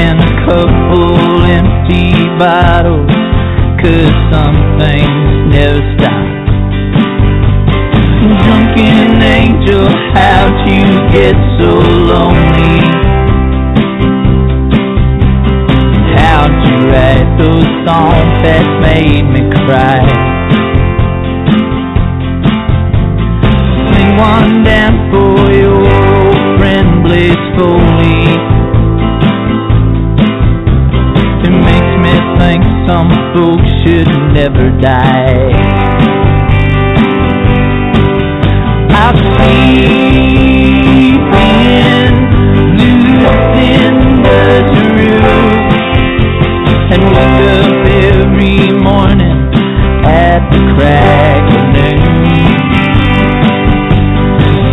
and a couple empty bottles, 'cause some things never stop. Angel, how'd you get so lonely? How'd you write those songs that made me cry? Sing one down for your old friend Blaze Foley. It makes me think some folks should never die. Crack of noon.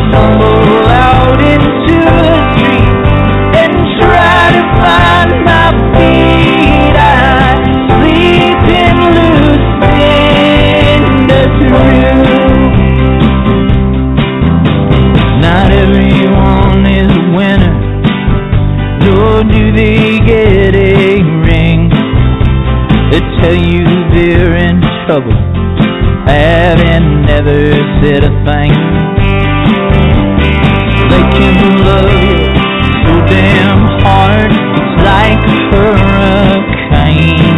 Stumble out into having never said a thing. They can love you so damn hard, it's like a hurricane.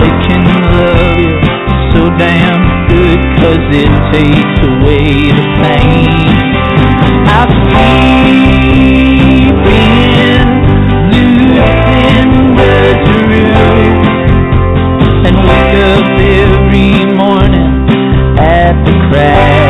They can love you so damn good, cause it takes away the pain. I sleep at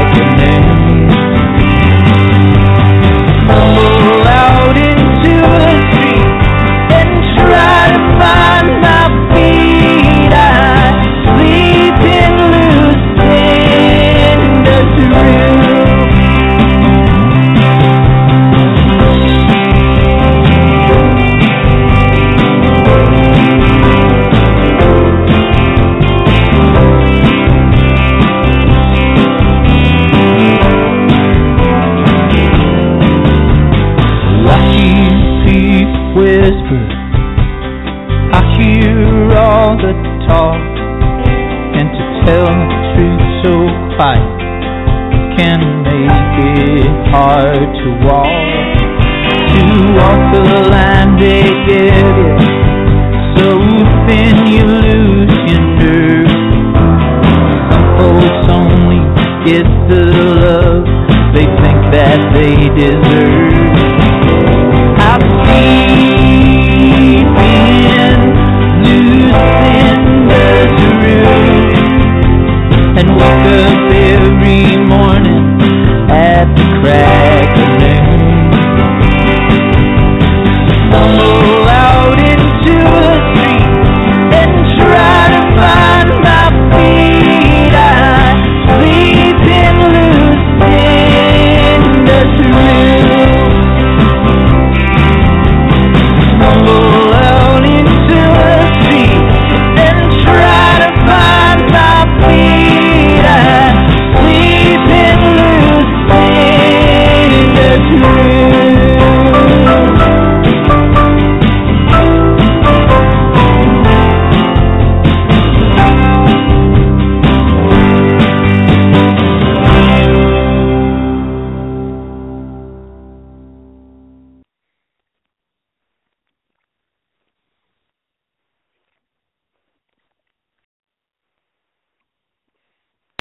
to walk.